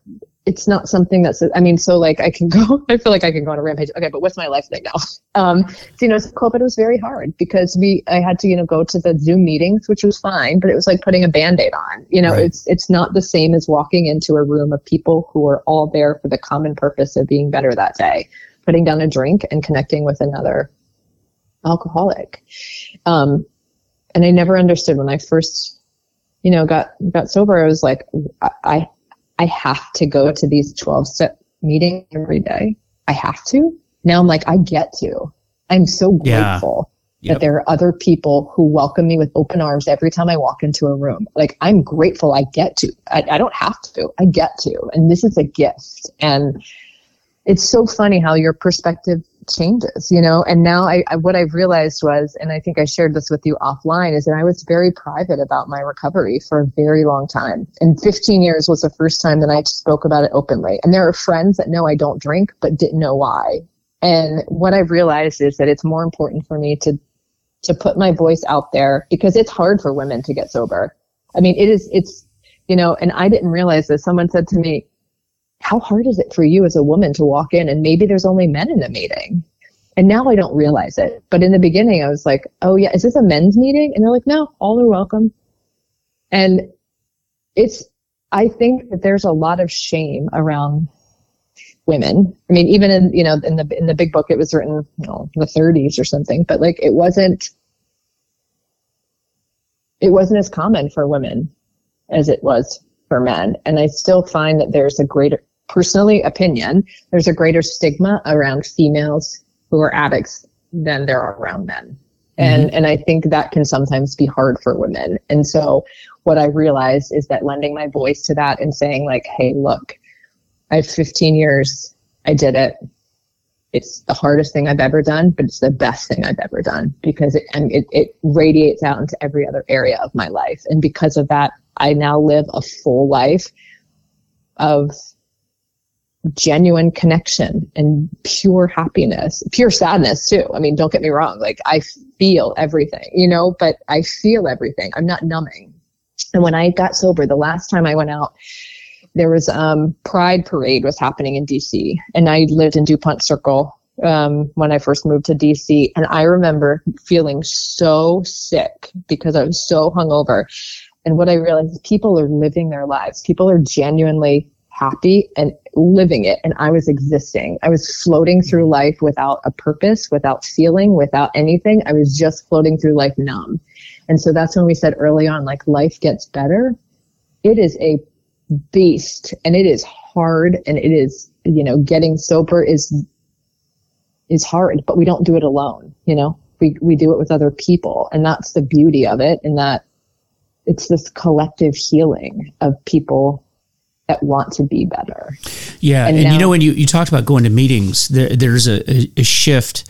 it's not something that's i mean so like i can <laughs> go i feel like i can go on a rampage. Okay but what's my life thing now? <laughs> Um so, you know covid was very hard because we i had to you know go to the zoom meetings which was fine but it was like putting a band-aid on. You know right. it's it's not the same as walking into a room of people who are all there for the common purpose of being better that day putting down a drink and connecting with another alcoholic. Um and i never understood when i first you know got got sober i was like i I have to go to these 12 step meetings every day. I have to. Now I'm like, I get to. I'm so grateful yeah. yep. that there are other people who welcome me with open arms every time I walk into a room. Like, I'm grateful I get to. I, I don't have to. I get to. And this is a gift. And it's so funny how your perspective changes, you know. And now I, I, what I've realized was, and I think I shared this with you offline, is that I was very private about my recovery for a very long time. And 15 years was the first time that I spoke about it openly. And there are friends that know I don't drink, but didn't know why. And what I've realized is that it's more important for me to to put my voice out there because it's hard for women to get sober. I mean, it is. It's you know, and I didn't realize this. Someone said to me, how hard is it for you as a woman to walk in and maybe there's only men in the meeting? And now I don't realize it. But in the beginning, I was like, oh, yeah, is this a men's meeting? And they're like, no, all are welcome. And it's, I think that there's a lot of shame around women. I mean, even in, you know, in the, in the big book, it was written, you know, in the 30s or something, but like it wasn't, it wasn't as common for women as it was for men. And I still find that there's a greater, personally opinion, there's a greater stigma around females who are addicts than there are around men. And, mm-hmm. and I think that can sometimes be hard for women. And so what I realized is that lending my voice to that and saying like, Hey, look, I have 15 years. I did it. It's the hardest thing I've ever done, but it's the best thing I've ever done because it, and it, it radiates out into every other area of my life. And because of that, I now live a full life of genuine connection and pure happiness, pure sadness too. I mean, don't get me wrong. Like I feel everything, you know, but I feel everything. I'm not numbing. And when I got sober, the last time I went out, there was um Pride Parade was happening in DC, and I lived in Dupont Circle um, when I first moved to DC, and I remember feeling so sick because I was so hungover. And what I realized is people are living their lives. People are genuinely happy and living it. And I was existing. I was floating through life without a purpose, without feeling, without anything. I was just floating through life numb. And so that's when we said early on, like life gets better. It is a beast and it is hard and it is, you know, getting sober is, is hard, but we don't do it alone. You know, we, we do it with other people and that's the beauty of it. And that it's this collective healing of people that want to be better. Yeah, and, and now, you know when you, you talked about going to meetings, there, there's a, a, a shift.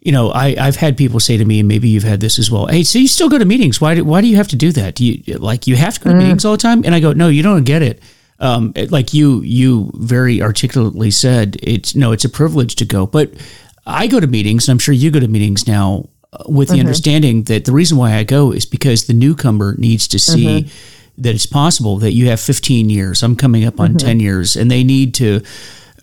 You know, I, I've had people say to me, and maybe you've had this as well. Hey, so you still go to meetings? Why do, why do you have to do that? Do you like you have to go to mm. meetings all the time? And I go, no, you don't get it. Um, like you you very articulately said, it's no, it's a privilege to go. But I go to meetings, and I'm sure you go to meetings now with the mm-hmm. understanding that the reason why I go is because the newcomer needs to see mm-hmm. that it's possible that you have 15 years. I'm coming up on mm-hmm. 10 years, and they need to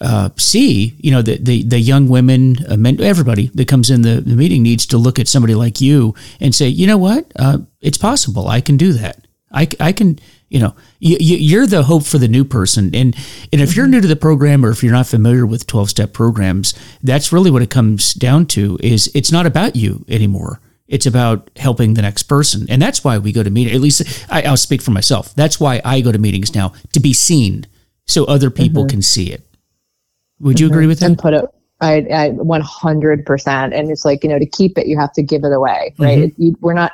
uh, see, you know, the the, the young women, uh, men, everybody that comes in the, the meeting needs to look at somebody like you and say, you know what, uh, it's possible. I can do that. I, I can you know you, are the hope for the new person and and if you're mm-hmm. new to the program or if you're not familiar with 12 step programs that's really what it comes down to is it's not about you anymore It's about helping the next person. And that's why we go to meetings. At least I, will speak for myself. That's why I go to meetings now to be seen so other people mm-hmm. can see it. Would you mm-hmm. agree with that? And put it, I, I 100%. And it's like, you know, to keep it, you have to give it away, right? Mm-hmm. You, we're not,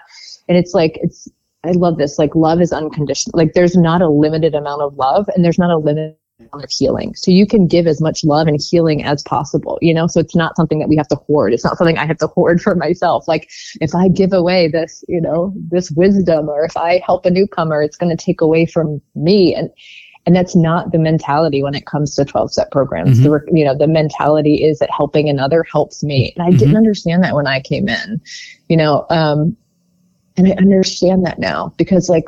and it's like, it's, I love this. Like love is unconditional. Like there's not a limited amount of love and there's not a limit amount of healing. So you can give as much love and healing as possible, you know? So it's not something that we have to hoard. It's not something I have to hoard for myself. Like if I give away this, you know, this wisdom or if I help a newcomer, it's going to take away from me. And, and that's not the mentality when it comes to 12 step programs. Mm-hmm. The, you know, the mentality is that helping another helps me. And I mm-hmm. didn't understand that when I came in, you know, um, and I understand that now because like,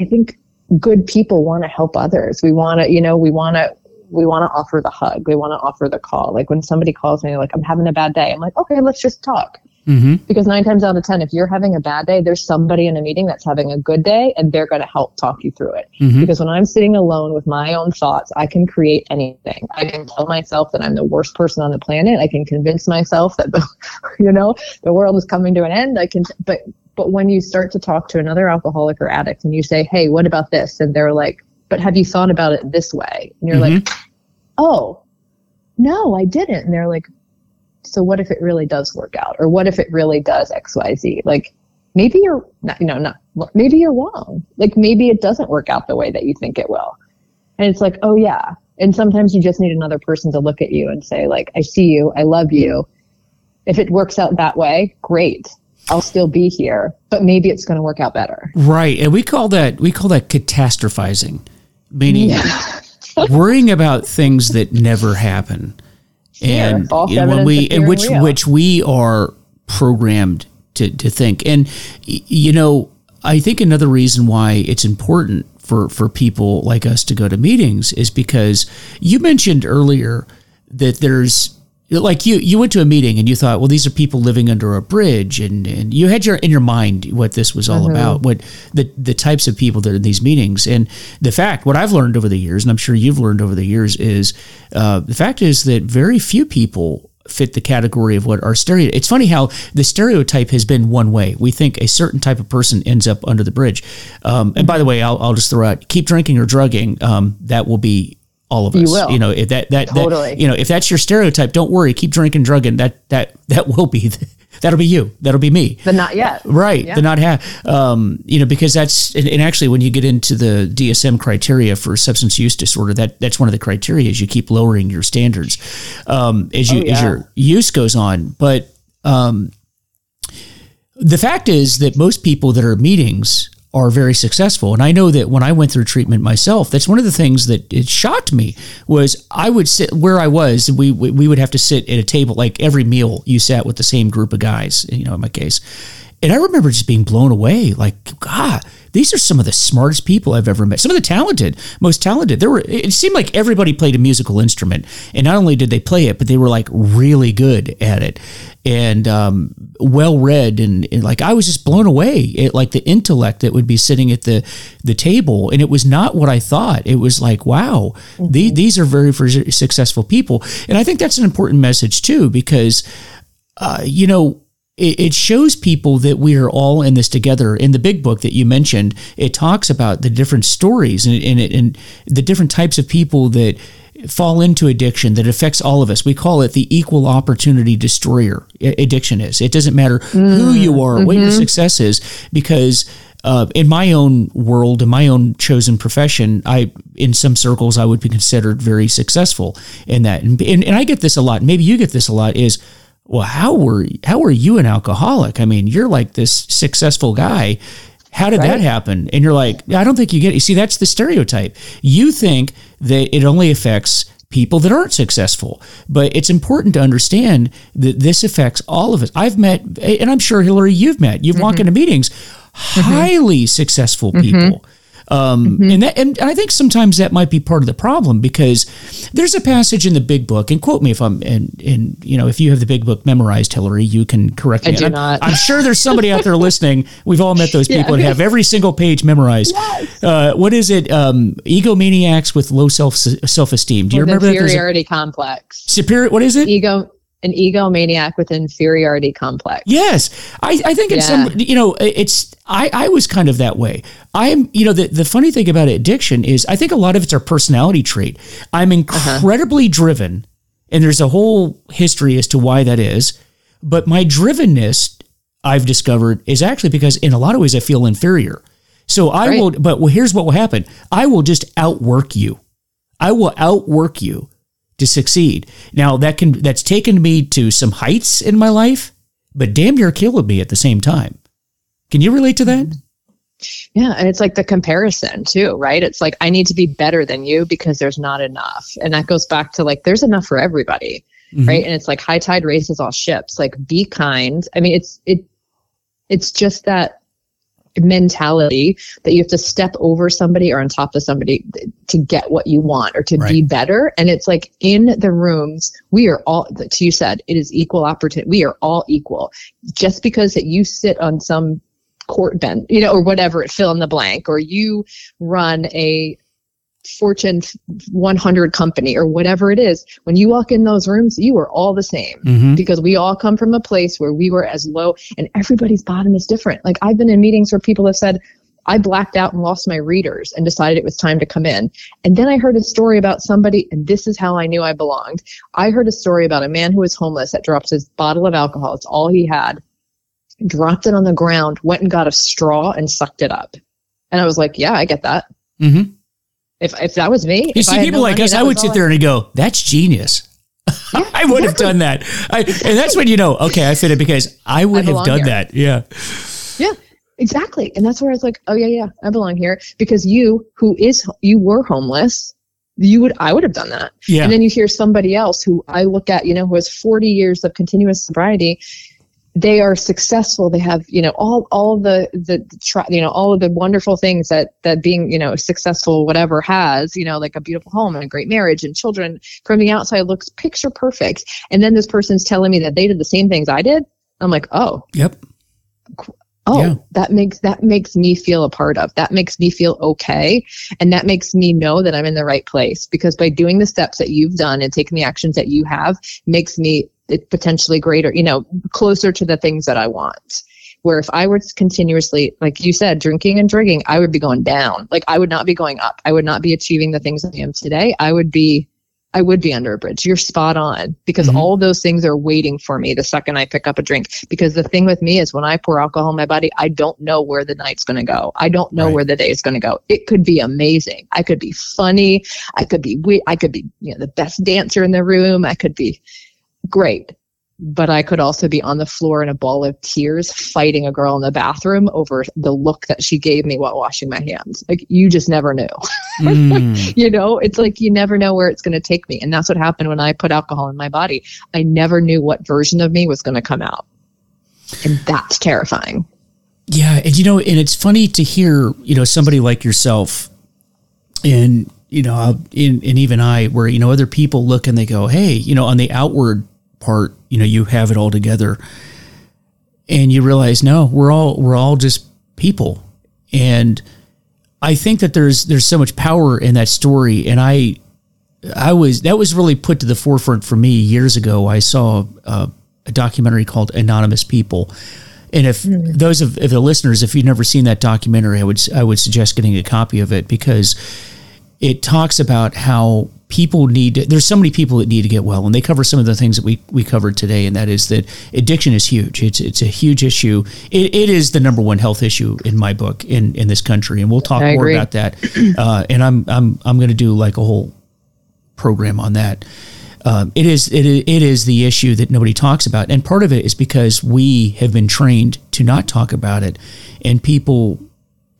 I think good people want to help others. We want to, you know, we want to, we want to offer the hug. We want to offer the call. Like when somebody calls me, like, I'm having a bad day. I'm like, okay, let's just talk. Mm-hmm. Because nine times out of 10, if you're having a bad day, there's somebody in a meeting that's having a good day and they're going to help talk you through it. Mm-hmm. Because when I'm sitting alone with my own thoughts, I can create anything. I can tell myself that I'm the worst person on the planet. I can convince myself that, the, <laughs> you know, the world is coming to an end. I can, but but when you start to talk to another alcoholic or addict and you say, hey, what about this? And they're like, but have you thought about it this way? And you're mm-hmm. like, oh, no, I didn't. And they're like, so what if it really does work out? Or what if it really does XYZ? Like, maybe you're not, you know, not, maybe you're wrong. Like, maybe it doesn't work out the way that you think it will. And it's like, oh, yeah. And sometimes you just need another person to look at you and say, like, I see you. I love you. If it works out that way, great. I'll still be here, but maybe it's going to work out better. Right. And we call that we call that catastrophizing, meaning yeah. worrying about things that never happen. And know, when we and which real. which we are programmed to to think. And you know, I think another reason why it's important for for people like us to go to meetings is because you mentioned earlier that there's like you you went to a meeting and you thought well these are people living under a bridge and, and you had your in your mind what this was all mm-hmm. about what the the types of people that are in these meetings and the fact what I've learned over the years and I'm sure you've learned over the years is uh, the fact is that very few people fit the category of what our stereo. It's funny how the stereotype has been one way. We think a certain type of person ends up under the bridge. Um, and by the way, I'll, I'll just throw out: keep drinking or drugging. Um, that will be all of us. You will. You know, if that that, totally. that you know, if that's your stereotype, don't worry. Keep drinking, drugging. That that that will be. That'll be you. That'll be me. The not yet. Right. Yeah. The not have. Um, you know, because that's and, and, actually when you get into the DSM criteria for substance use disorder, that that's one of the criteria is you keep lowering your standards um, as you oh, yeah. as your use goes on. But um, the fact is that most people that are meetings are very successful. And I know that when I went through treatment myself, that's one of the things that it shocked me was I would sit where I was. We we would have to sit at a table like every meal. You sat with the same group of guys. You know, in my case, and I remember just being blown away. Like God, these are some of the smartest people I've ever met. Some of the talented, most talented. There were. It seemed like everybody played a musical instrument, and not only did they play it, but they were like really good at it and um, well read and, and, like I was just blown away at like the intellect that would be sitting at the the table and it was not what I thought it was like wow mm-hmm. the, these are very, very successful people and I think that's an important message too because uh, you know it shows people that we are all in this together. In the big book that you mentioned, it talks about the different stories and, and, and the different types of people that fall into addiction that affects all of us. We call it the equal opportunity destroyer. Addiction is. It doesn't matter mm, who you are, mm-hmm. what your mm-hmm. success is, because uh, in my own world, in my own chosen profession, I in some circles I would be considered very successful in that. And, and, and I get this a lot. Maybe you get this a lot. Is well, how were how were you an alcoholic? I mean, you're like this successful guy. How did right. that happen? And you're like, I don't think you get it. You see, that's the stereotype. You think that it only affects people that aren't successful. But it's important to understand that this affects all of us. I've met, and I'm sure Hilary, you've met, you've mm-hmm. walked into meetings, mm-hmm. highly successful mm-hmm. people. Mm-hmm. Um, mm-hmm. and, that, and I think sometimes that might be part of the problem because there's a passage in the Big Book, and quote me if I'm, and, and you know, if you have the Big Book memorized, Hilary, you can correct me. I do I'm, not. I'm sure there's somebody out there <laughs> listening. We've all met those people yeah. have every single page memorized. Yes. Uh, what is it? Um, egomaniacs with low self self esteem. Do you well, remember that? Superiority complex. Superior. What is it? Ego an egomaniac with inferiority complex. Yes, I, I think it's yeah. some you know it's I I was kind of that way. I'm you know the the funny thing about addiction is I think a lot of it's our personality trait. I'm uh-huh. incredibly uh-huh. driven, and there's a whole history as to why that is. But my drivenness, I've discovered, is actually because in a lot of ways I feel inferior. So I right. will, but well, here's what will happen: I will just outwork you. I will outwork you to succeed. Now that can that's taken me to some heights in my life, but damn near killed me at the same time. Can you relate to that? Yeah, and it's like the comparison too, right? It's like I need to be better than you because there's not enough. And that goes back to like there's enough for everybody. Mm-hmm. Right. And it's like high tide raises all ships. Like be kind. I mean, it's it it's just that mentality that you have to step over somebody or on top of somebody to get what you want or to right. be better. And it's like in the rooms, we are all, to you said, it is equal opportunity. We are all equal. Just because that you sit on some court bench, you know, or whatever, fill in the blank, or you run a Fortune 100 company or whatever it is, when you walk in those rooms, you are all the same mm-hmm. because we all come from a place where we were as low and everybody's bottom is different. Like I've been in meetings where people have said, I blacked out and lost my readers and decided it was time to come in. And then I heard a story about somebody, and this is how I knew I belonged. I heard a story about a man who was homeless that drops his bottle of alcohol. It's all he had, dropped it on the ground, went and got a straw and sucked it up. And I was like, yeah, I get that. Mm-hmm. If if that was me, you see people no like money, us, I would sit there and go, "That's genius." <laughs> Yeah, I would exactly. have done that, I, and that's when you know, okay, I fit it because I would I have done here. that. Yeah, yeah, exactly, and that's where I was like, oh yeah, yeah, I belong here because you, who is you were homeless, you would I would have done that. Yeah. And then you hear somebody else who I look at, you know, who has 40 years of continuous sobriety they are successful. They have you know all all the the you know all of the wonderful things that that being you know successful whatever has you know like a beautiful home and a great marriage and children. From the outside looks picture perfect. And then this person's telling me that they did the same things i did. I'm like oh. Yep. Oh yeah. that makes that makes me feel a part of. That makes me feel okay. And that makes me know that i'm in the right place because by doing the steps that you've done and taking the actions that you have makes me potentially greater, you know, closer to the things that I want. Where if I were continuously, like you said, drinking and drinking, I would be going down. Like I would not be going up. I would not be achieving the things that I am today. I would be I would be under a bridge. You're spot on because mm-hmm. all those things are waiting for me the second I pick up a drink. Because the thing with me is when I pour alcohol in my body, I don't know where the night's going to go. I don't know right. where the day is going to go. It could be amazing. I could be funny. I could be, we- I could be, you know, the best dancer in the room. I could be great but I could also be on the floor in a ball of tears fighting a girl in the bathroom over the look that she gave me while washing my hands. Like you just never knew. <laughs> Mm. you know, it's like you never know where it's going to take me. And that's what happened when I put alcohol in my body. I never knew what version of me was going to come out. And that's terrifying. Yeah, and you know, and it's funny to hear, you know, somebody like yourself and you know, and, and even I, where you know other people look and they go, "Hey, you know, on the outward part, you know, you have it all together. And you realize, no, we're all we're all just people. And I think that there's there's so much power in that story. And I I was that was really put to the forefront for me years ago. I saw uh, a documentary called Anonymous People. And if mm-hmm. those of if the listeners, if you've never seen that documentary, I would I would suggest getting a copy of it because it talks about how people need to, there's so many people that need to get well and they cover some of the things that we, we covered today and that is that addiction is huge. It's it's a huge issue. It, it is the number one health issue in my book in in this country and we'll talk I more agree. about that uh, and i'm i'm i'm going to do like a whole program on that. Um, it is it, it is the issue that nobody talks about and part of it is because we have been trained to not talk about it and people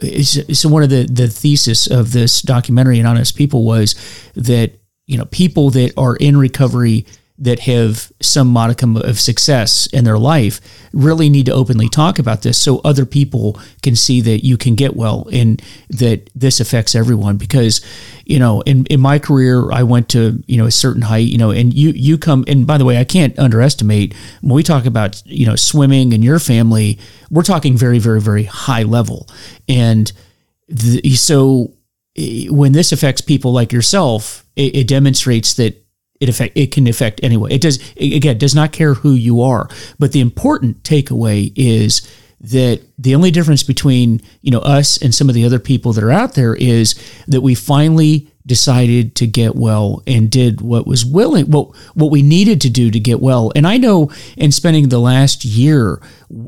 so one of the the thesis of this documentary anonymous people was that you know, people that are in recovery that have some modicum of success in their life really need to openly talk about this so other people can see that you can get well and that this affects everyone. Because you know in, in my career i went to you know a certain height you know and you you come and by the way i can't underestimate when we talk about you know swimming and your family we're talking very very very high level. And the, so when this affects people like yourself, it, it demonstrates that it affect it can affect anyway. It does again does not care who you are. But the important takeaway is that the only difference between you know us and some of the other people that are out there is that we finally decided to get well and did what was willing what what we needed to do to get well. And i know in spending the last year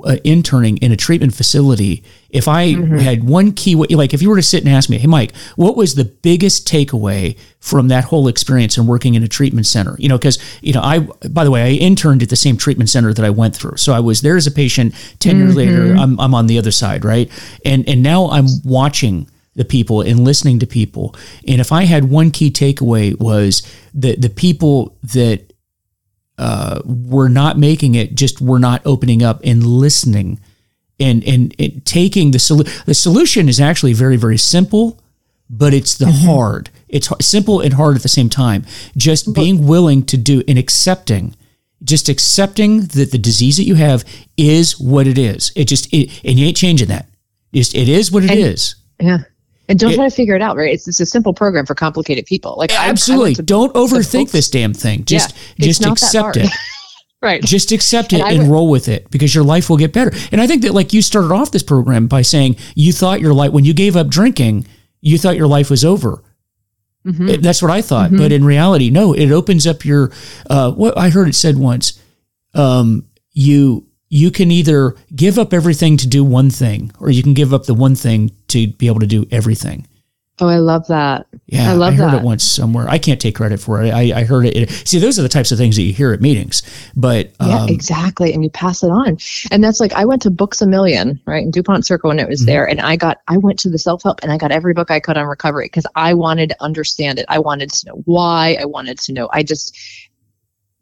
uh, interning in a treatment facility if i mm-hmm. had one key like if you were to sit and ask me hey mike what was the biggest takeaway from that whole experience and working in a treatment center? You know because you know i by the way i interned at the same treatment center that i went through. So i was there as a patient 10 mm-hmm. years later. I'm, I'm on the other side right? And and now i'm watching the people and listening to people. And if I had one key takeaway was that the people that uh, were not making it just were not opening up and listening and and, and taking the solution. The solution is actually very very simple, but it's the mm-hmm. hard. It's simple and hard at the same time. Just being willing to do and accepting just accepting that the disease that you have is what it is. It just it, and you ain't changing that. Just it is what it and, is. Yeah. And don't it, try to figure it out, right? It's, it's a simple program for complicated people. Like absolutely, I, I to, don't overthink this damn thing. Just yeah, just accept it. <laughs> right. Just accept it and, and roll with it because your life will get better. And I think that like you started off this program by saying you thought your life when you gave up drinking, you thought your life was over. Mm-hmm. It, that's what I thought, mm-hmm. but in reality, no. It opens up your. Uh, what I heard it said once. Um, you you can either give up everything to do one thing, or you can give up the one thing to be able to do everything. Oh, I love that. Yeah, I love I heard that. it once somewhere. I can't take credit for it. I, I heard it. See, those are the types of things that you hear at meetings. But um, yeah, exactly, and you pass it on. And that's like I went to Books a Million, right, in Dupont Circle when it was mm-hmm. there, and I got I went to the self help and I got every book I could on recovery because I wanted to understand it. I wanted to know why. I wanted to know. I just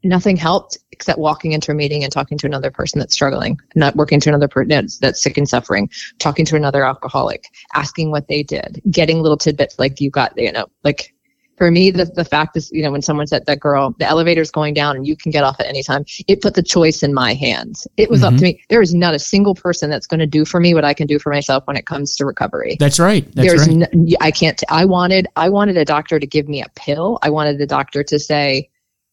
nothing helped except walking into a meeting and talking to another person that's struggling, not working to another person that's, sick and suffering, talking to another alcoholic, asking what they did, getting little tidbits like you got, you know, like for me, the, the fact is, you know, when someone said that girl, the elevator's going down and you can get off at any time, it put the choice in my hands. It was mm-hmm. up to me. There is not a single person that's going to do for me what I can do for myself when it comes to recovery. That's right. That's There's right. No, I can't, I wanted, I wanted a doctor to give me a pill. I wanted the doctor to say,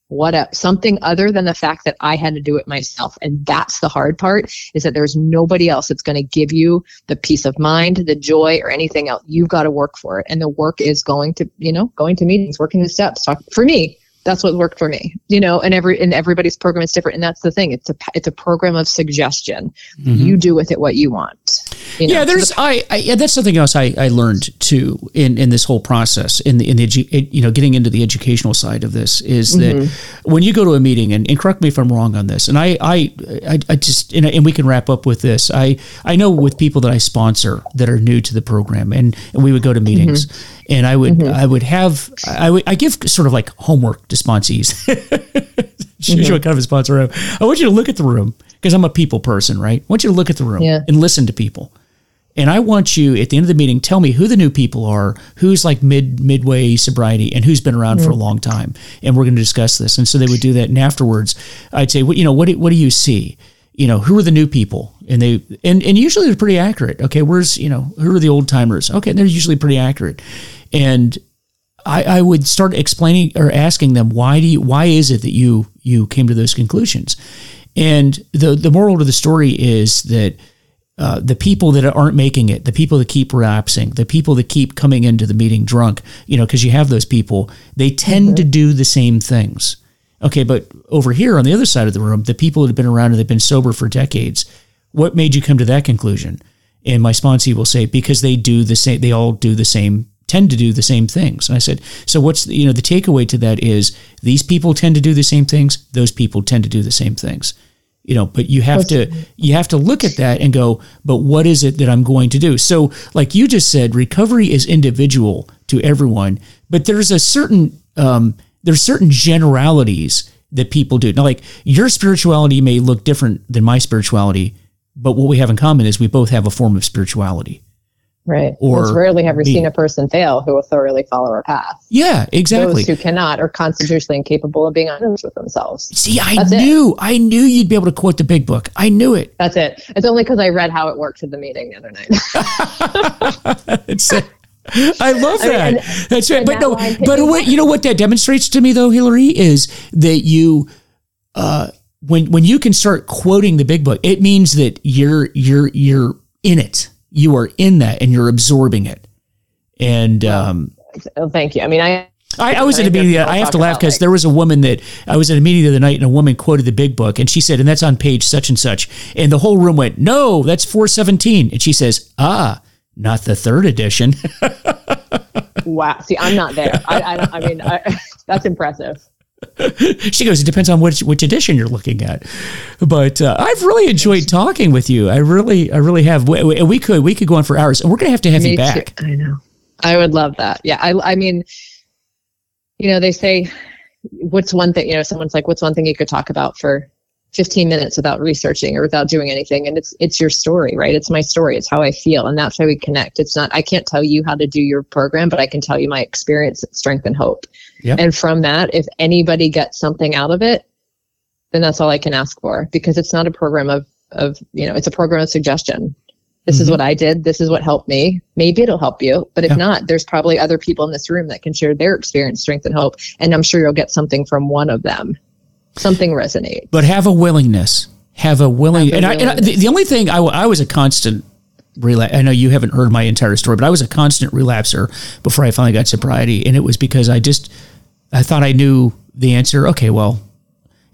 what a, something other than the fact that I had to do it myself. And that's the hard part is that there's nobody else that's going to give you the peace of mind, the joy or anything else. You've got to work for it. And the work is going to, you know, going to meetings, working the steps, talk for me that's what worked for me you know and every and everybody's program is different and that's the thing it's a it's a program of suggestion mm-hmm. you do with it what you want you know? yeah there's the, I, I, yeah that's something else I, I learned too in in this whole process in the in the edu- you know getting into the educational side of this is that mm-hmm. when you go to a meeting and, and correct me if I'm wrong on this and I I I, I just and, and we can wrap up with this I I know with people that I sponsor that are new to the program and, and we would go to meetings mm-hmm and I would mm-hmm. I would have I would I give sort of like homework to sponsees. <laughs> mm-hmm. what kind of a sponsor I am. I want you to look at the room because I'm a people person, right? I want you to look at the room yeah. and listen to people. And I want you at the end of the meeting, tell me who the new people are, who's like mid midway sobriety, and who's been around mm-hmm. for a mm-hmm. long time. And we're going to discuss this. And so they would do that. And afterwards, I'd say, what you know, what do, what do you see? you know, who are the new people? And they and, and usually they're pretty accurate. Okay, where's you know, who are the old timers? Okay, they're usually pretty accurate. And I, I would start explaining or asking them why do you why is it that you you came to those conclusions? And the the moral of the story is that uh, the people that aren't making it, the people that keep relapsing, the people that keep coming into the meeting drunk, you know, because you have those people, they tend mm-hmm. to do the same things. Okay, but over here on the other side of the room, the people that have been around and they've been sober for decades, what made you come to that conclusion? And my sponsee will say, because they do the same, they all do the same tend to do the same things. And I said, so what's you know the takeaway to that is these people tend to do the same things. Those people tend to do the same things. You know, but you have to you have to look at that and go, but what is it that I'm going to do? So, like you just said, recovery is individual to everyone, but there's a certain um, there's certain generalities that people do. Now, like your spirituality may look different than my spirituality, but what we have in common is we both have a form of spirituality. Right. Or Most rarely have we seen a person fail who will thoroughly follow our path. Yeah, exactly. Those who cannot are constitutionally incapable of being honest with themselves. See, I That's knew, it. I knew you'd be able to quote the big book. I knew it. That's it. It's only because I read how it worked at the meeting the other night. <laughs> it's, I love that. I mean, and, That's right. But no, but what, you know what that demonstrates to me though, Hilary, is that you, uh, when when you can start quoting the big book, it means that you're you're you're in it. You are in that, and you're absorbing it. And um, oh, thank you. I mean, I I, I, was at a meeting. I have to laugh because like, there was a woman that I was at a meeting the other night, and a woman quoted the big book, and she said, "And that's on page such and such," and the whole room went, "No, that's four seventeen. And she says, "Ah, not the third edition." <laughs> wow. See, I'm not there. I, I, I mean, I, <laughs> that's impressive. <laughs> she goes, it depends on which which edition you're looking at. But uh, I've really enjoyed talking with you. I really, I really have. We, we could we could go on for hours, and we're gonna have to have Me you back. Too. I know. I would love that. Yeah. I, I mean, you know, they say, what's one thing? You know, someone's like, what's one thing you could talk about for 15 minutes without researching or without doing anything. And it's it's your story right? It's my story. It's how i feel. And that's how we connect. It's not i can't tell you how to do your program but i can tell you my experience strength and hope. Yep. and from that if anybody gets something out of it then that's all i can ask for because it's not a program of of you know it's a program of suggestion. This mm-hmm. is what i did. This is what helped me. Maybe it'll help you but if not there's probably other people in this room that can share their experience strength and hope. And i'm sure you'll get something from one of them something resonates. But have a willingness. Have a willing. Have a and, I, and I, the, the, only thing I, I was a constant relapse. I know you haven't heard my entire story, but I was a constant relapser before I finally got sobriety, and it was because I just I thought I knew the answer. Okay, well,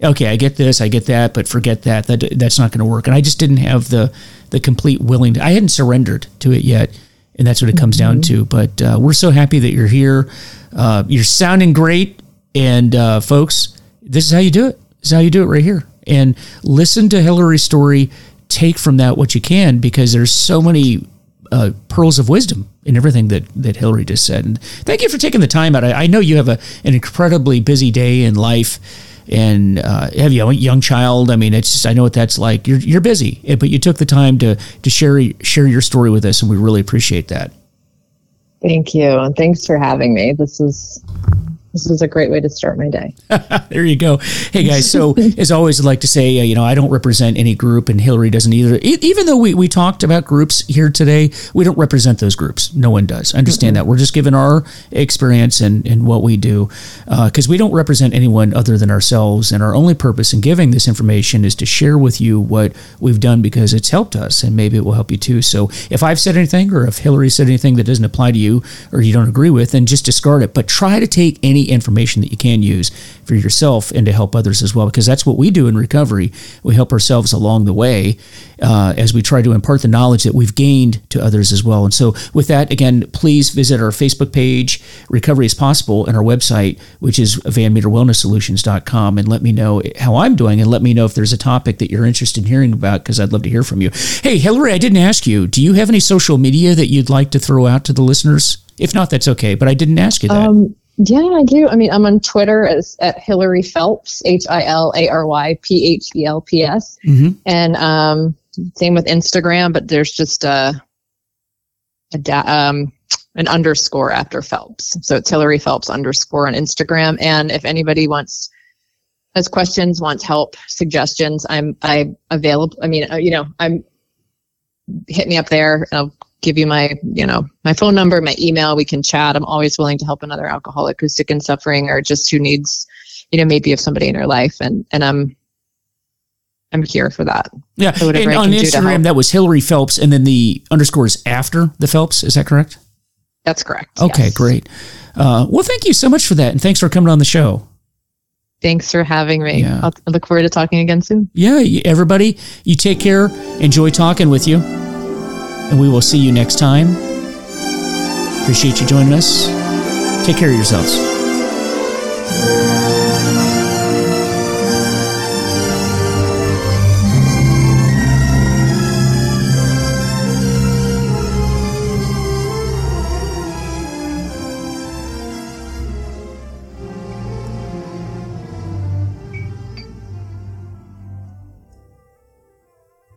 okay, I get this, I get that, but forget that. That that's not going to work. And I just didn't have the the complete willing. I hadn't surrendered to it yet, and that's what it comes mm-hmm. down to. But uh, we're so happy that you're here. Uh, you're sounding great, and uh, folks this is how you do it. This is how you do it right here. And listen to Hilary's story. Take from that what you can because there's so many uh, pearls of wisdom in everything that, that Hilary just said. And thank you for taking the time out. I, I know you have a, an incredibly busy day in life and uh, have you a young child. I mean, it's just, I know what that's like. You're, you're busy, eh, but you took the time to, to share, share your story with us. And we really appreciate that. Thank you. And thanks for having me. This is this is a great way to start my day. <laughs> there you go. Hey guys, so <laughs> as always, I'd like to say, uh, you know, I don't represent any group, and Hilary doesn't either. E- even though we, we talked about groups here today, we don't represent those groups. No one does. Understand mm-hmm. that. We're just giving our experience and, and what we do because uh, we don't represent anyone other than ourselves. And our only purpose in giving this information is to share with you what we've done because it's helped us, and maybe it will help you too. So if I've said anything or if Hilary said anything that doesn't apply to you or you don't agree with, then just discard it. But try to take any information that you can use for yourself and to help others as well, because that's what we do in recovery. We help ourselves along the way uh, as we try to impart the knowledge that we've gained to others as well. And so, with that, again, please visit our Facebook page, Recovery is Possible, and our website, which is vanmeterwellnesssolutions.com, and let me know how I'm doing and let me know if there's a topic that you're interested in hearing about, because I'd love to hear from you. Hey, Hilary, I didn't ask you, do you have any social media that you'd like to throw out to the listeners? If not, that's okay, but I didn't ask you that. Um, yeah, I do. I mean, I'm on Twitter as at Hilary Phelps, H I L A R Y P H E L P S, mm-hmm. and um, same with Instagram. But there's just a, a da- um, an underscore after Phelps, so it's Hilary Phelps underscore on Instagram. And if anybody wants has questions, wants help, suggestions, I'm I available. I mean, uh, you know, I'm hit me up there. I'll give you my, you know, my phone number, my email. We can chat. I'm always willing to help another alcoholic who's sick and suffering or just who needs, you know, maybe of somebody in her life. And, and I'm, I'm here for that. Yeah. So and on Instagram, that was Hilary Phelps and then the underscores after the Phelps. Is that correct? That's correct. Okay, yes. great. Uh, well, thank you so much for that. And thanks for coming on the show. Thanks for having me. Yeah. I look forward to talking again soon. Yeah, everybody, you take care. Enjoy talking with you and we will see you next time. Appreciate you joining us. Take care of yourselves.